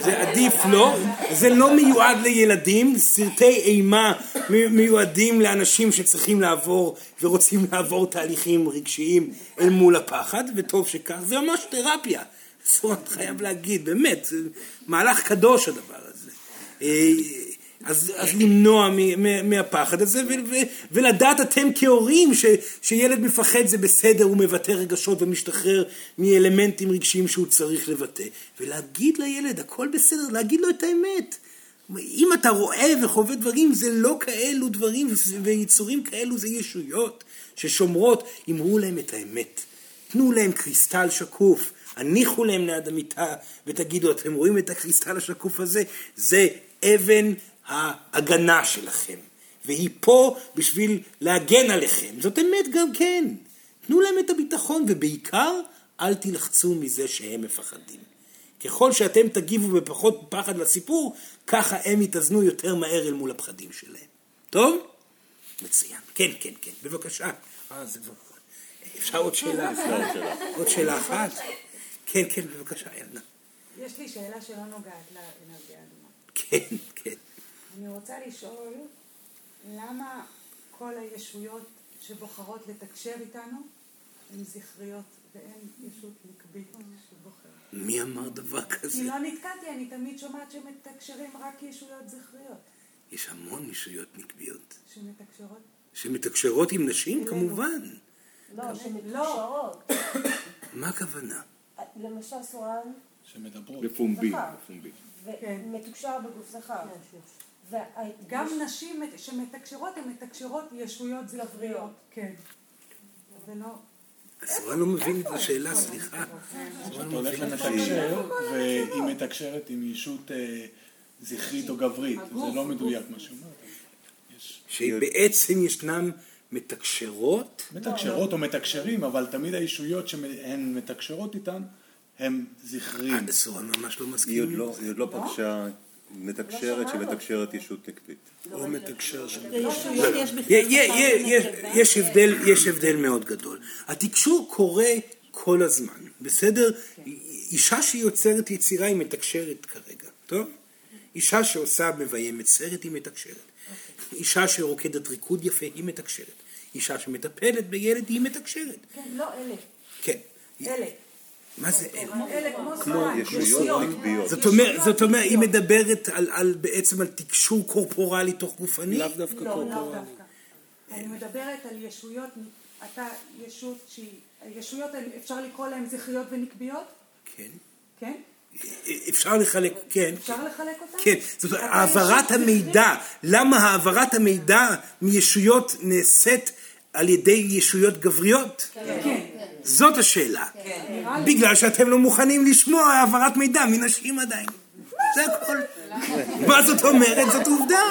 זה עדיף לא, זה לא מיועד לילדים, סרטי אימה מי- מיועדים לאנשים שצריכים לעבור ורוצים לעבור תהליכים רגשיים אל מול הפחד, וטוב שכך, זה ממש תרפיה. אסור, אני חייב להגיד, באמת, מהלך קדוש הדבר הזה. אז, אז למנוע מ- מ- מהפחד הזה ו- ו- ולדעת אתם כהורים ש- שילד מפחד זה בסדר, הוא מבטא רגשות ומשתחרר מאלמנטים רגשיים שהוא צריך לבטא. ולהגיד לילד הכל בסדר, להגיד לו את האמת. אם אתה רואה וחווה דברים זה לא כאלו דברים ויצורים כאלו זה ישויות ששומרות, אמרו להם את האמת. תנו להם קריסטל שקוף הניחו להם ליד המיטה ותגידו, אתם רואים את הקריסטל השקוף הזה? זה אבן ההגנה שלכם, והיא פה בשביל להגן עליכם. זאת אמת גם כן. תנו להם את הביטחון, ובעיקר, אל תילחצו מזה שהם מפחדים. ככל שאתם תגיבו בפחות פחד לסיפור, ככה הם יתאזנו יותר מהר אל מול הפחדים שלהם. טוב? מצוין. כן, כן, כן. בבקשה. אה, זה כבר... אפשר עוד שאלה אחת? עוד שאלה אחת? כן, כן, בבקשה, ילדה. יש לי שאלה שלא נוגעת לאנרגיה האדומה. כן, כן. אני רוצה לשאול, למה כל הישויות שבוחרות לתקשר איתנו הן זכריות ואין ישות נקבית שבוחרת? מי אמר דבר כזה? כי לא נתקעתי, אני תמיד שומעת שמתקשרים רק ישויות זכריות. יש המון ישויות נקביות. שמתקשרות? שמתקשרות עם נשים, כמובן. לא, שמתקשרות. מה הכוונה? למשל סורן שמדברות. בפומבי. ומתוקשר בגוף זכר. גם נשים מת- שמתקשרות הן מתקשרות ישויות זכריות. כן. ולא... סורן לא מבין את השאלה, סליחה. אתה הולך לתקשר, והיא מתקשרת עם ישות אה, זכרית או גברית. זה לא מדויק מה שאומרת. יש שבעצם ישנם מתקשרות, מתקשרות או מתקשרים, אבל תמיד הישויות שהן מתקשרות איתן, הם זכריים. אה, סורן ממש לא היא עוד מסכים. לא- היא עוד לא פגשה מתקשרת שמתקשרת ישות נקבית. או מתקשר של... ישויות יש יש- הבדל, יש הבדל מאוד גדול. התקשור קורה כל הזמן, בסדר? אישה שיוצרת יצירה היא מתקשרת כרגע, טוב? אישה שעושה מביימת סרט היא מתקשרת. אישה שרוקדת ריקוד יפה היא מתקשרת. אישה שמטפלת בילד היא מתקשרת. כן, לא אלה. כן. אלה. מה זה אלה? כמו. ישויות נקביות. זאת אומרת, היא מדברת על, על בעצם על תקשור קורפורלי תוך גופני? לאו דווקא לא, קורפורלי. אני מדברת על ישויות, אתה ישות שהיא, הישויות האלה, אפשר לקרוא להן זכריות ונקביות? כן. כן? אפשר לחלק, כן. אפשר לחלק אותן? כן, זאת אומרת, העברת המידע, למה העברת המידע מישויות נעשית על ידי ישויות גבריות? כן. זאת השאלה. לי. בגלל שאתם לא מוכנים לשמוע העברת מידע מנשים עדיין. זה הכל. מה זאת אומרת? זאת עובדה.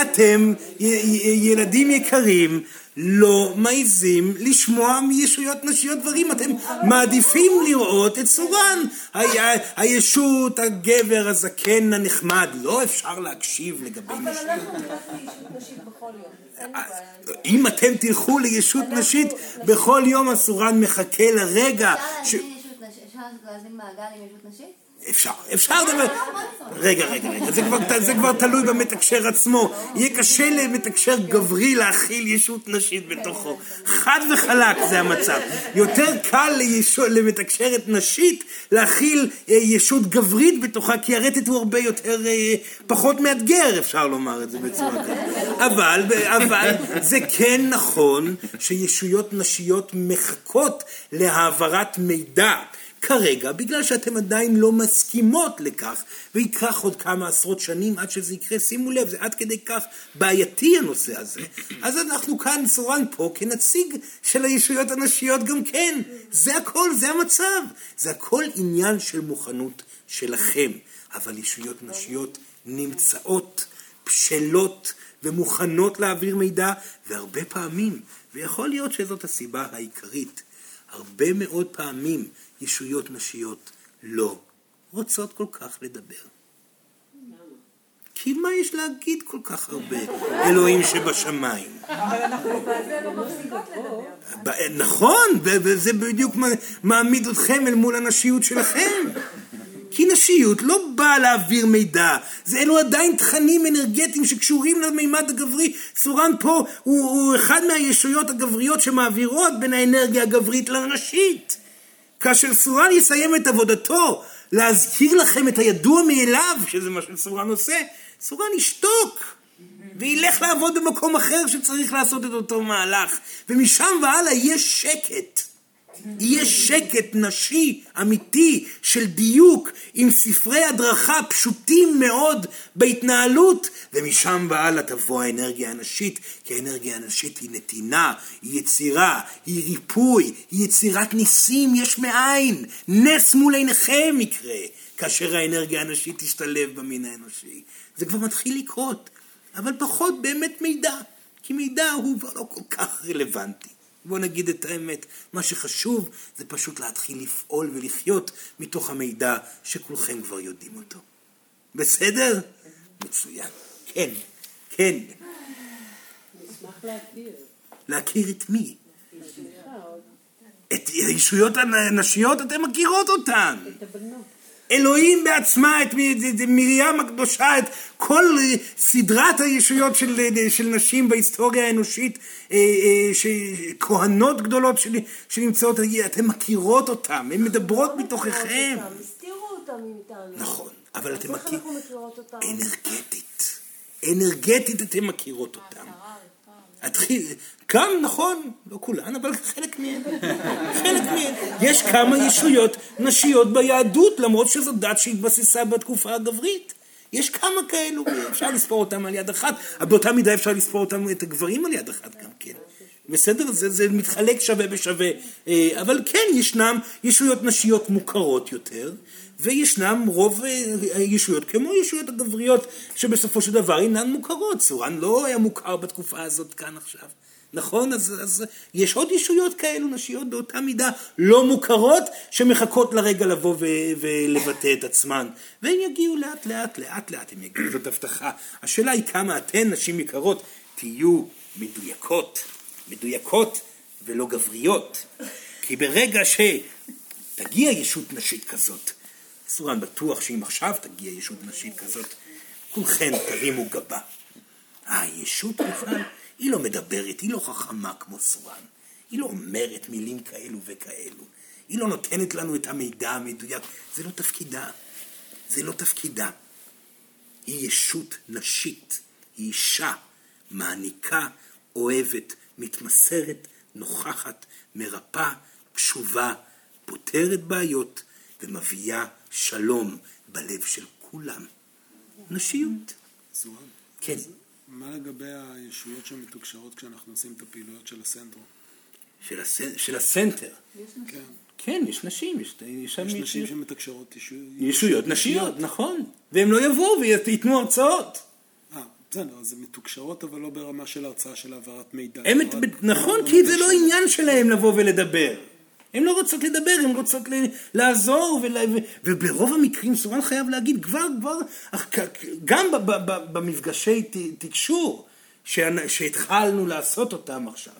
אתם, ילדים יקרים, לא מעיזים לשמוע מישויות נשיות דברים. אתם מעדיפים לראות את סורן, הישות, הגבר, הזקן, הנחמד. לא אפשר להקשיב לגבי אבל נשים. אנחנו נלך לישות נשית בכל יום. זה. אם אתם תלכו לישות נשית, בכל יום הסורן מחכה לרגע? אפשר להזמין מעגל עם ישות נשית? אפשר, אפשר לדבר. רגע, רגע, רגע, זה כבר, זה כבר תלוי במתקשר עצמו. יהיה קשה למתקשר גברי להכיל ישות נשית בתוכו. חד וחלק זה המצב. יותר קל לישו, למתקשרת נשית להכיל אה, ישות גברית בתוכה, כי הרטט הוא הרבה יותר, אה, פחות מאתגר, אפשר לומר את זה בצורה כזאת. אבל, אבל זה כן נכון שישויות נשיות מחכות להעברת מידע. כרגע, בגלל שאתם עדיין לא מסכימות לכך, וייקח עוד כמה עשרות שנים עד שזה יקרה, שימו לב, זה עד כדי כך בעייתי הנושא הזה. אז אנחנו כאן, סורן פה, כנציג של הישויות הנשיות גם כן. זה הכל, זה המצב. זה הכל עניין של מוכנות שלכם. אבל ישויות נשיות נמצאות, בשלות ומוכנות להעביר מידע, והרבה פעמים, ויכול להיות שזאת הסיבה העיקרית, הרבה מאוד פעמים ישויות נשיות לא רוצות כל כך לדבר? כי מה יש להגיד כל כך הרבה? אלוהים שבשמיים. אבל אנחנו בזה לא מפסיקות לדבר. ב- נכון, וזה בדיוק מעמיד אתכם אל מול הנשיות שלכם. כי נשיות לא באה להעביר מידע, זה אלו עדיין תכנים אנרגטיים שקשורים למימד הגברי. סורן פה הוא, הוא אחד מהישויות הגבריות שמעבירות בין האנרגיה הגברית לנשית. כאשר סורן יסיים את עבודתו להזכיר לכם את הידוע מאליו, שזה מה שסורן עושה, סורן ישתוק. וילך לעבוד במקום אחר שצריך לעשות את אותו מהלך. ומשם והלאה יהיה שקט. יהיה שקט נשי, אמיתי, של דיוק, עם ספרי הדרכה פשוטים מאוד בהתנהלות, ומשם והלאה תבוא האנרגיה הנשית, כי האנרגיה הנשית היא נתינה, היא יצירה, היא ריפוי, היא יצירת ניסים יש מאין. נס מול עיניכם יקרה, כאשר האנרגיה הנשית תשתלב במין האנושי. זה כבר מתחיל לקרות, אבל פחות באמת מידע, כי מידע הוא כבר לא כל כך רלוונטי. בואו נגיד את האמת, מה שחשוב זה פשוט להתחיל לפעול ולחיות מתוך המידע שכולכם כבר יודעים אותו. בסדר? מצוין. כן, כן. נשמח להכיר. להכיר את מי? את הישויות הנשיות אתם מכירות אותן. את הבנות. אלוהים בעצמה, את מרים הקדושה, את כל אה, סדרת הישויות של, אה, של נשים בהיסטוריה האנושית, אה, כהנות גדולות של- שנמצאות, אתן מכירות אותן, הן מדברות מתוככם. הסתירו אותם מאיתנו. נכון, אבל. אנחנו מכירות אותם? אנרגטית. אנרגטית אתם מכירות אותם. התחיל, גם נכון, לא כולן, אבל חלק מהן. חלק מהן. יש כמה ישויות נשיות ביהדות, למרות שזו דת שהתבססה בתקופה הגברית. יש כמה כאלו, אפשר לספור אותם על יד אחת, אבל באותה מידה אפשר לספור אותם, את הגברים על יד אחת גם כן. בסדר? זה, זה מתחלק שווה בשווה. אה, אבל כן, ישנם ישויות נשיות מוכרות יותר, וישנם רוב אה, ישויות, כמו ישויות הגבריות, שבסופו של דבר אינן מוכרות. סורן לא היה מוכר בתקופה הזאת כאן עכשיו. נכון? אז, אז יש עוד ישויות כאלו, נשיות באותה מידה לא מוכרות, שמחכות לרגע לבוא ו- ולבטא את עצמן. והם יגיעו לאט לאט, לאט לאט הם יגיעו, זאת הבטחה. השאלה היא כמה אתן, נשים יקרות, תהיו מדויקות, מדויקות ולא גבריות. כי ברגע שתגיע ישות נשית כזאת, סורן בטוח שאם עכשיו תגיע ישות נשית כזאת, כולכן תרימו גבה. הישות בכלל, היא לא מדברת, היא לא חכמה כמו סורן. היא לא אומרת מילים כאלו וכאלו. היא לא נותנת לנו את המידע המדויק. זה לא תפקידה. זה לא תפקידה. היא ישות נשית. היא אישה, מעניקה, אוהבת, מתמסרת, נוכחת, מרפאה, קשובה, פותרת בעיות ומביאה שלום בלב של כולם. נשיות. סורן. כן. מה לגבי הישויות שמתוקשרות כשאנחנו עושים את הפעילויות של הסנטרו? של, הס... של הסנטר. כן. כן, יש נשים, יש, יש יש נשים שמתקשרות ישו- ישויות נשיות, נכון. והם לא יבואו וייתנו הרצאות. אה, בסדר, אז הן מתוקשרות אבל לא ברמה של הרצאה של העברת מידע. רק- נכון, רק כי זה לא. עניין שלהם לבוא ולדבר. הן לא רוצות לדבר, הן רוצות לעזור, ולה, וברוב המקרים, סורן חייב להגיד, כבר, כבר, גם במפגשי תקשור, שהתחלנו לעשות אותם עכשיו,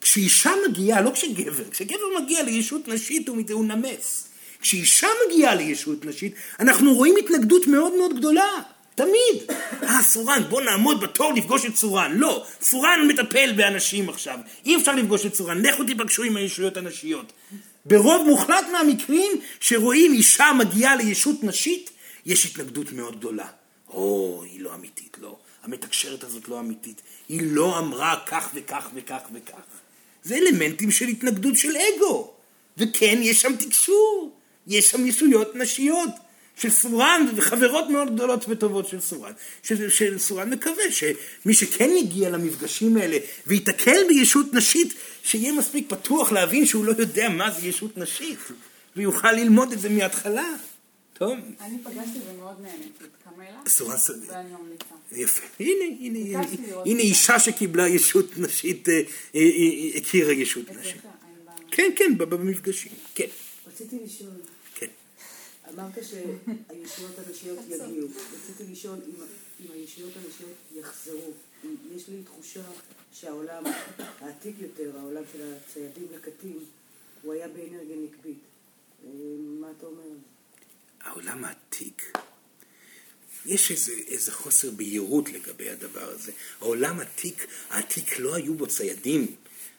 כשאישה מגיעה, לא כשגבר, כשגבר מגיע לישות נשית הוא נמס. כשאישה מגיעה לישות נשית, אנחנו רואים התנגדות מאוד מאוד גדולה. תמיד. אה, סורן, בוא נעמוד בתור לפגוש את סורן. לא, סורן מטפל באנשים עכשיו. אי אפשר לפגוש את סורן, לכו תיפגשו עם הישויות הנשיות. ברוב מוחלט מהמקרים שרואים אישה מגיעה לישות נשית, יש התנגדות מאוד גדולה. או, היא לא אמיתית, לא. המתקשרת הזאת לא אמיתית. היא לא אמרה כך וכך וכך וכך. זה אלמנטים של התנגדות של אגו. וכן, יש שם תקשור. יש שם ישויות נשיות. של סורן וחברות מאוד גדולות וטובות של סורן. של, של סורן מקווה שמי שכן יגיע למפגשים האלה וייתקל בישות נשית, שיהיה מספיק פתוח להבין שהוא לא יודע מה זה ישות נשית, ויוכל ללמוד את זה מההתחלה. טוב, אני פגשתי ומאוד נהניתי. קמלה? סורן סביר. ואני ממליצה. יפה. הנה, הנה, הנה. אישה שקיבלה ישות נשית, אה, אה, אה, הכירה ישות נשית. כן, כן, במפגשים, כן. רציתי לשאול. אמרת שהישויות הנשיות יגיעו. רציתי לשאול אם, הישויות הנשיות יחזרו. יש לי תחושה שהעולם העתיק יותר, העולם של הציידים לקטים, הוא היה באנרגיה נקבית. אה, מה אתה אומר? העולם העתיק, יש איזה, איזה חוסר בהירות לגבי הדבר הזה. העולם העתיק, העתיק לא היו בו ציידים.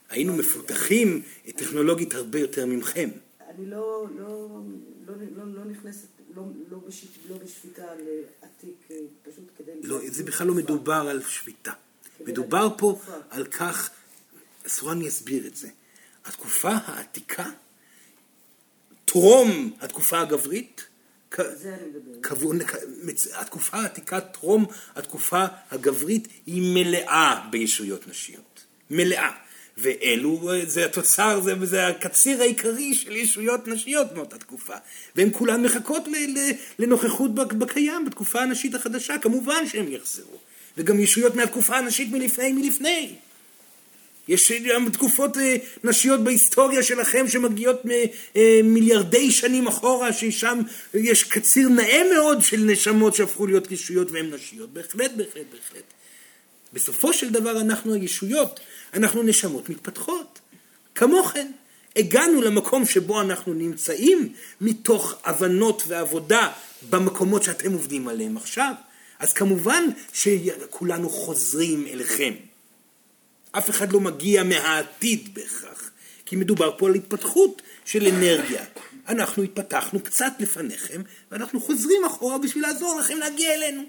היינו מפותחים טכנולוגית הרבה יותר ממכם. אני לא, לא, לא, לא, לא נכנסת, לא, לא, בשיט, לא בשפיטה לעתיק, אה, פשוט כדי... לא, זה בכלל לא מדובר על שפיטה. מדובר פה על כך, אסורה אני אסביר את זה. התקופה העתיקה, טרום התקופה הגברית. התקופה העתיקה, טרום התקופה הגברית, היא מלאה בישויות נשיות. מלאה. ואלו, זה התוצר, זה, זה הקציר העיקרי של ישויות נשיות מאותה תקופה. והן כולן מחכות ל, ל, לנוכחות בקיים, בתקופה הנשית החדשה, כמובן שהן יחזרו. וגם ישויות מהתקופה הנשית מלפני מלפני. יש גם תקופות אה, נשיות בהיסטוריה שלכם שמגיעות מיליארדי שנים אחורה, ששם יש קציר נאה מאוד של נשמות שהפכו להיות ישויות והן נשיות. בהחלט, בהחלט, בהחלט. בסופו של דבר אנחנו הישויות, אנחנו נשמות מתפתחות. כמוכן, הגענו למקום שבו אנחנו נמצאים מתוך הבנות ועבודה במקומות שאתם עובדים עליהם עכשיו. אז כמובן שכולנו חוזרים אליכם. אף אחד לא מגיע מהעתיד בהכרח, כי מדובר פה על התפתחות של אנרגיה. אנחנו התפתחנו קצת לפניכם, ואנחנו חוזרים אחורה בשביל לעזור לכם להגיע אלינו.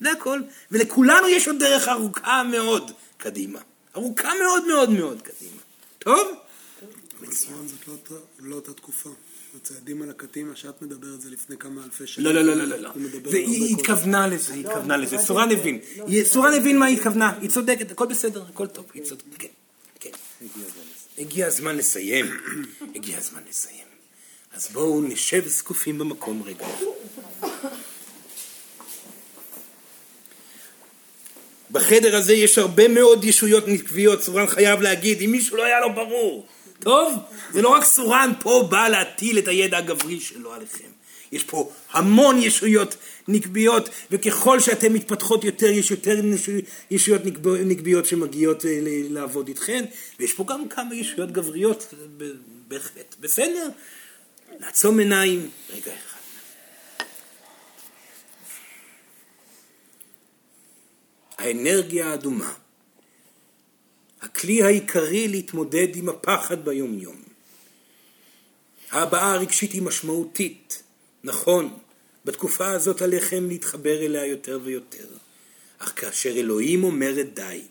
זה הכל. ולכולנו יש עוד דרך ארוכה מאוד קדימה. ארוכה מאוד מאוד מאוד קדימה. טוב? מצוין, זאת לא אותה- לא אותה תקופה. הצעדים על הקטים, מה שאת מדברת זה לפני כמה אלפי שנים. לא, לא, לא, לא, לא, לא. היא. התכוונה לזה, היא התכוונה לזה. סורן הבין. היא- סורן הבין מה היא התכוונה, היא צודקת, הכל בסדר, הכל טוב, היא צודקת. כן, כן. הגיע הזמן לסיים. הגיע הזמן לסיים. אז בואו נשב זקופים במקום רגע. בחדר הזה יש הרבה מאוד ישויות נקביות, סורן חייב להגיד, אם מישהו לא היה לו ברור. טוב? זה לא רק סורן פה בא להטיל את הידע הגברי שלו עליכם. יש פה המון ישויות נקביות, וככל שאתן מתפתחות יותר, יש יותר ישויות נקב- נקביות שמגיעות אה, לעבוד איתכן, ויש פה גם כמה ישויות גבריות, בהחלט. בסדר? לעצום עיניים, רגע האנרגיה האדומה, הכלי העיקרי להתמודד עם הפחד ביומיום. ההבעה הרגשית היא משמעותית, נכון, בתקופה הזאת עליכם להתחבר אליה יותר ויותר. אך כאשר אלוהים אומרת די,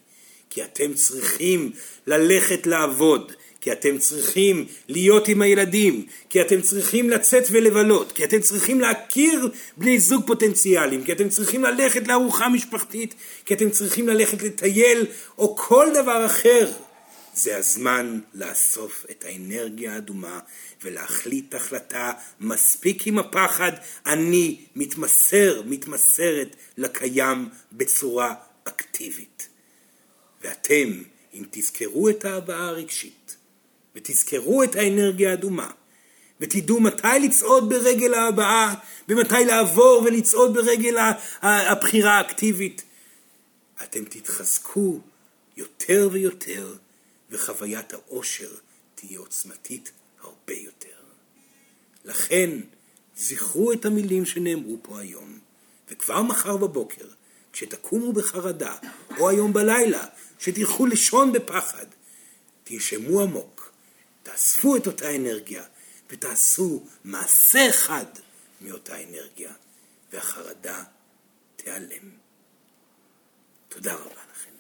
כי אתם צריכים ללכת לעבוד, כי אתם צריכים להיות עם הילדים, כי אתם צריכים לצאת ולבלות, כי אתם צריכים להכיר בני זוג פוטנציאליים, כי אתם צריכים ללכת לארוחה משפחתית, כי אתם צריכים ללכת לטייל, או כל דבר אחר. זה הזמן לאסוף את האנרגיה האדומה ולהחליט החלטה מספיק עם הפחד, אני מתמסר, מתמסרת לקיים בצורה אקטיבית. ואתם, אם תזכרו את ההבעה הרגשית, ותזכרו את האנרגיה האדומה, ותדעו מתי לצעוד ברגל ההבעה, ומתי לעבור ולצעוד ברגל הבחירה האקטיבית, אתם תתחזקו יותר ויותר, וחוויית העושר תהיה עוצמתית הרבה יותר. לכן, זכרו את המילים שנאמרו פה היום, וכבר מחר בבוקר, כשתקומו בחרדה, או היום בלילה, שתלכו לישון בפחד, תנשמו עמוק, תאספו את אותה אנרגיה, ותעשו מעשה אחד מאותה אנרגיה, והחרדה תיעלם. תודה רבה לכם.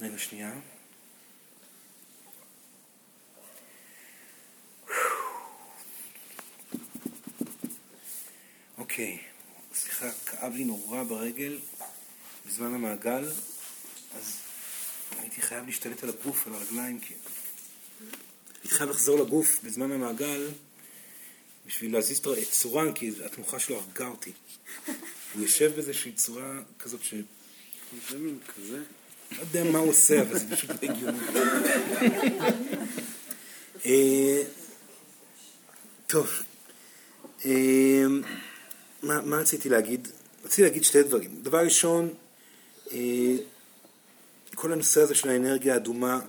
רגע שנייה. אוקיי, סליחה, כאב לי נורא ברגל בזמן המעגל, אז הייתי חייב להשתלט על הגוף, על הרגליים, כי... הייתי חייב לחזור לגוף בזמן המעגל בשביל להזיז את צורן, כי התנוחה שלו הרגה אותי. הוא יושב באיזושהי צורה כזאת ש... זה מין כזה. לא יודע מה הוא עושה, אבל זה פשוט לא הגיוני. אה, טוב, אה, מה מה רציתי להגיד? רציתי להגיד שתי דברים. דבר ראשון, אה, כל הנושא הזה של האנרגיה האדומה,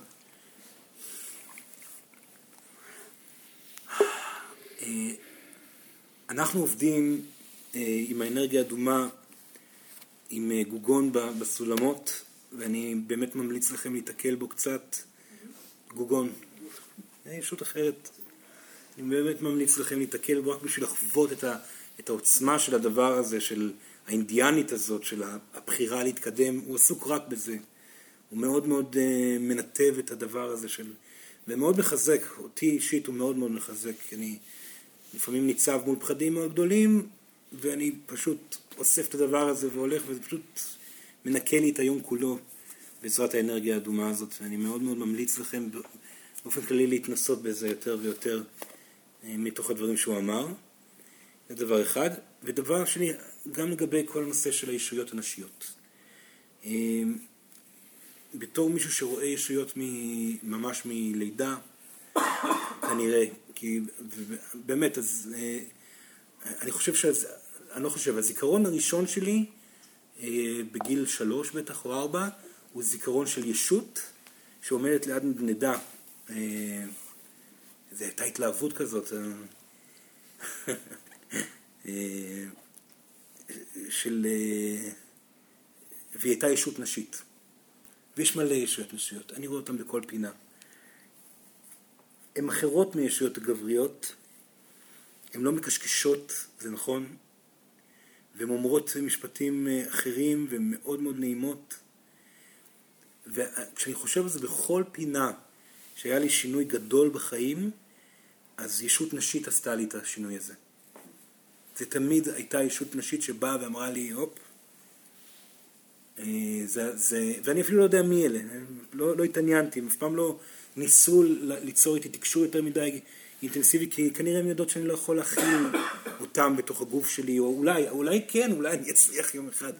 אה, אנחנו עובדים אה, עם האנרגיה האדומה, עם גוגון בסולמות, ואני באמת ממליץ לכם להתקל בו קצת. גוגון, ישות אחרת. אני באמת ממליץ לכם להתקל בו רק בשביל לחוות את, ה, את העוצמה של הדבר הזה, של האינדיאנית הזאת, של הבחירה להתקדם. הוא עסוק רק בזה. הוא מאוד מאוד uh, מנתב את הדבר הזה של... ומאוד מחזק, אותי אישית הוא מאוד מאוד מחזק, כי אני לפעמים ניצב מול פחדים מאוד גדולים, ואני פשוט אוסף את הדבר הזה והולך, וזה פשוט מנקה לי את היום כולו בעזרת האנרגיה האדומה הזאת, ואני מאוד מאוד ממליץ לכם באופן כללי להתנסות בזה יותר ויותר אה, מתוך הדברים שהוא אמר. זה דבר אחד. ודבר שני, גם לגבי כל הנושא של הישויות הנשיות. אה, בתור מישהו שרואה ישויות ממש מלידה, כנראה, כי באמת, אז אה, אני חושב שאז, אני לא חושב, הזיכרון הראשון שלי אה, בגיל שלוש בטח או ארבע הוא זיכרון של ישות שעומדת ליד נדנדה. אה, זו הייתה התלהבות כזאת. אה, של... אה, והיא הייתה ישות נשית. ויש מלא ישויות נשיות, אני רואה אותן בכל פינה. הן אחרות מישויות הגבריות, הן לא מקשקשות, זה נכון, והן אומרות משפטים אה, אחרים ומאוד מאוד נעימות. וכשאני חושב על זה בכל פינה שהיה לי שינוי גדול בחיים, אז ישות נשית עשתה לי את השינוי הזה. זה תמיד הייתה ישות נשית שבאה ואמרה לי, הופ, אה, זה, זה, ואני אפילו לא יודע מי אלה, לא, לא התעניינתי, הם אף פעם לא ניסו ליצור איתי תקשור יותר מדי אינטנסיבי, כי כנראה הם יודעות שאני לא יכול להכיל אותם בתוך הגוף שלי, או אולי, אולי כן, אולי אני אצליח יום אחד.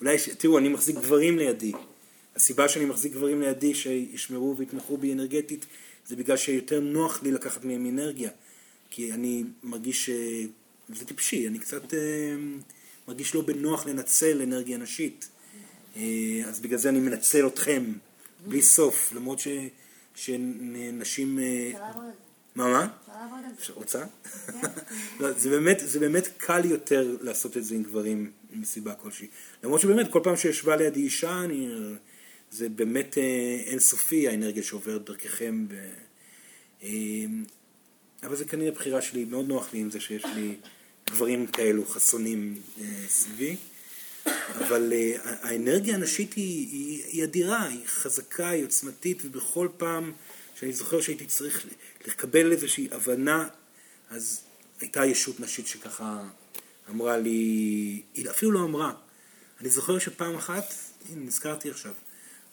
אולי, ש... תראו, אני מחזיק גברים לידי. הסיבה שאני מחזיק גברים לידי שישמרו ויתמכו בי אנרגטית, זה בגלל שיותר נוח לי לקחת מהם אנרגיה. כי אני מרגיש, אה, זה טיפשי, אני קצת אה, מרגיש לא בנוח לנצל אנרגיה נשית. אה, אז בגלל זה אני מנצל אתכם בלי סוף, למרות ש, שנשים... אה. מה, מה? אפשר לעבוד על זה. רוצה? לא, זה, באמת, זה באמת קל יותר לעשות את זה עם גברים מסיבה כלשהי. למרות שבאמת כל פעם שישבה לידי אישה, אני, זה באמת אה, אינסופי האנרגיה שעוברת דרככם. ו, אה, אבל זה כנראה בחירה שלי, מאוד נוח לי עם זה שיש לי גברים כאלו חסונים אה, סביבי. אבל uh, האנרגיה הנשית היא, היא, היא אדירה, היא חזקה, היא עוצמתית, ובכל פעם שאני זוכר שהייתי צריך לקבל איזושהי הבנה, אז הייתה ישות נשית שככה אמרה לי, היא אפילו לא אמרה. אני זוכר שפעם אחת, הנה נזכרתי עכשיו,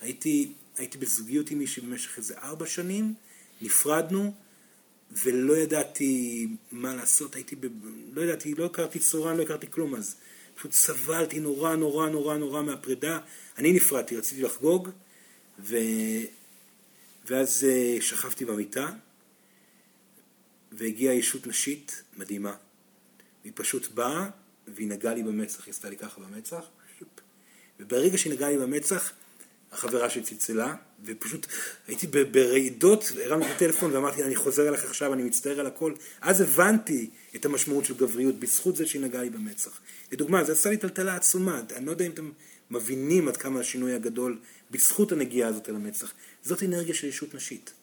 הייתי, הייתי בזוגיות עם מישהי במשך איזה ארבע שנים, נפרדנו, ולא ידעתי מה לעשות, הייתי, ב... לא ידעתי, לא הכרתי צורה, לא הכרתי כלום אז. פשוט סבלתי נורא נורא נורא נורא מהפרידה. אני נפרדתי, רציתי לחגוג, ו... ואז אה, שכבתי במיטה, והגיעה ישות נשית מדהימה. והיא פשוט באה, והיא נגעה לי במצח, היא עשתה לי ככה במצח. וברגע שהיא נגעה לי במצח, החברה שלי צלצלה, ופשוט הייתי ברעידות, הרמתי את הטלפון ואמרתי, אני חוזר אליך עכשיו, אני מצטער על הכל. אז הבנתי את המשמעות של גבריות, בזכות זה שהיא נגעה לי במצח. לדוגמה, זה עשה לי טלטלה עצומה, אני לא יודע אם אתם מבינים עד כמה השינוי הגדול, בזכות הנגיעה הזאת אל המצח. זאת אנרגיה של ישות נשית.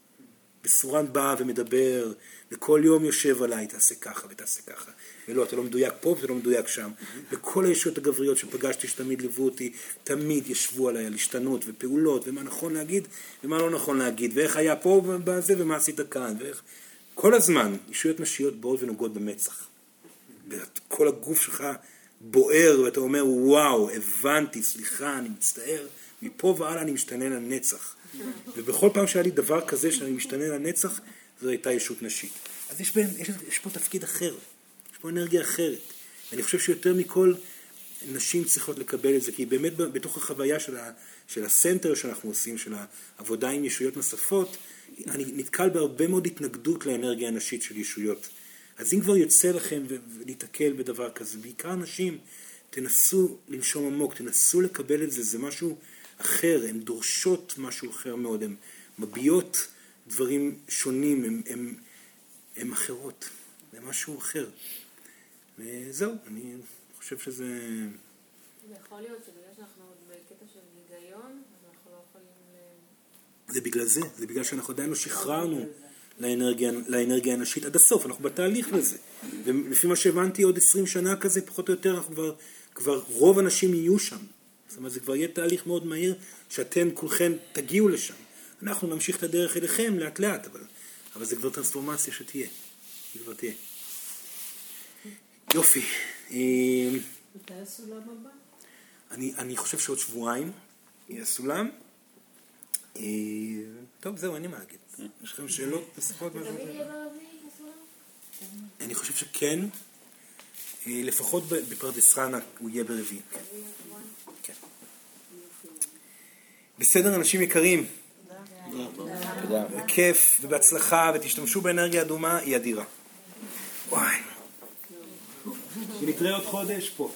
בסורן בא ומדבר, וכל יום יושב עליי, תעשה ככה ותעשה ככה. ולא, אתה לא מדויק פה ואתה לא מדויק שם. וכל הישויות הגבריות שפגשתי, שתמיד ליוו אותי, תמיד ישבו עליי על השתנות ופעולות, ומה נכון להגיד ומה לא נכון להגיד, ואיך היה פה בזה ומה עשית כאן, ואיך... כל הזמן, ישויות נשיות באות ונוגעות במצח. וכל הגוף שלך בוער, ואתה אומר, וואו, הבנתי, סליחה, אני מצטער, מפה והלאה אני משתנה לנצח. ובכל פעם שהיה לי דבר כזה שאני משתנה לנצח, זו הייתה ישות נשית. אז יש, בהם, יש, יש פה תפקיד אחר, יש פה אנרגיה אחרת. ואני חושב שיותר מכל, נשים צריכות לקבל את זה, כי באמת בתוך החוויה של, ה, של הסנטר שאנחנו עושים, של העבודה עם ישויות נוספות, אני נתקל בהרבה מאוד התנגדות לאנרגיה הנשית של ישויות. אז אם כבר יוצא לכם ולהיתקל בדבר כזה, בעיקר נשים, תנסו לנשום עמוק, תנסו לקבל את זה, זה משהו אחר, הן דורשות משהו אחר מאוד, הן מביעות דברים שונים, הן אחרות, זה משהו אחר. וזהו, אני חושב שזה... זה יכול להיות שבגלל שאנחנו עוד בקטע של היגיון, אז אנחנו לא יכולים... זה בגלל זה, זה בגלל שאנחנו עדיין לא שחררנו לאנרגיה, לאנרגיה הנשית עד הסוף, אנחנו בתהליך לזה. ולפי מה שהבנתי, עוד עשרים שנה כזה, פחות או יותר, אנחנו כבר, כבר רוב הנשים יהיו שם. זאת אומרת, זה כבר יהיה תהליך מאוד מהיר, שאתם כולכם תגיעו לשם. אנחנו נמשיך את הדרך אליכם לאט לאט, אבל, אבל זה כבר טרנספורמציה שתהיה. היא כבר תהיה. יופי. מתי הסולם הבא? אני, אני חושב שעוד שבועיים יהיה סולם. אה, טוב, זהו, אין לי מה להגיד. יש לכם שאלות נוספות? אני חושב שכן. אה, לפחות בפרדס חנה הוא יהיה ברביעי. בסדר, אנשים יקרים. בכיף ובהצלחה, ותשתמשו באנרגיה אדומה, היא אדירה. וואי. ונתראה עוד חודש פה.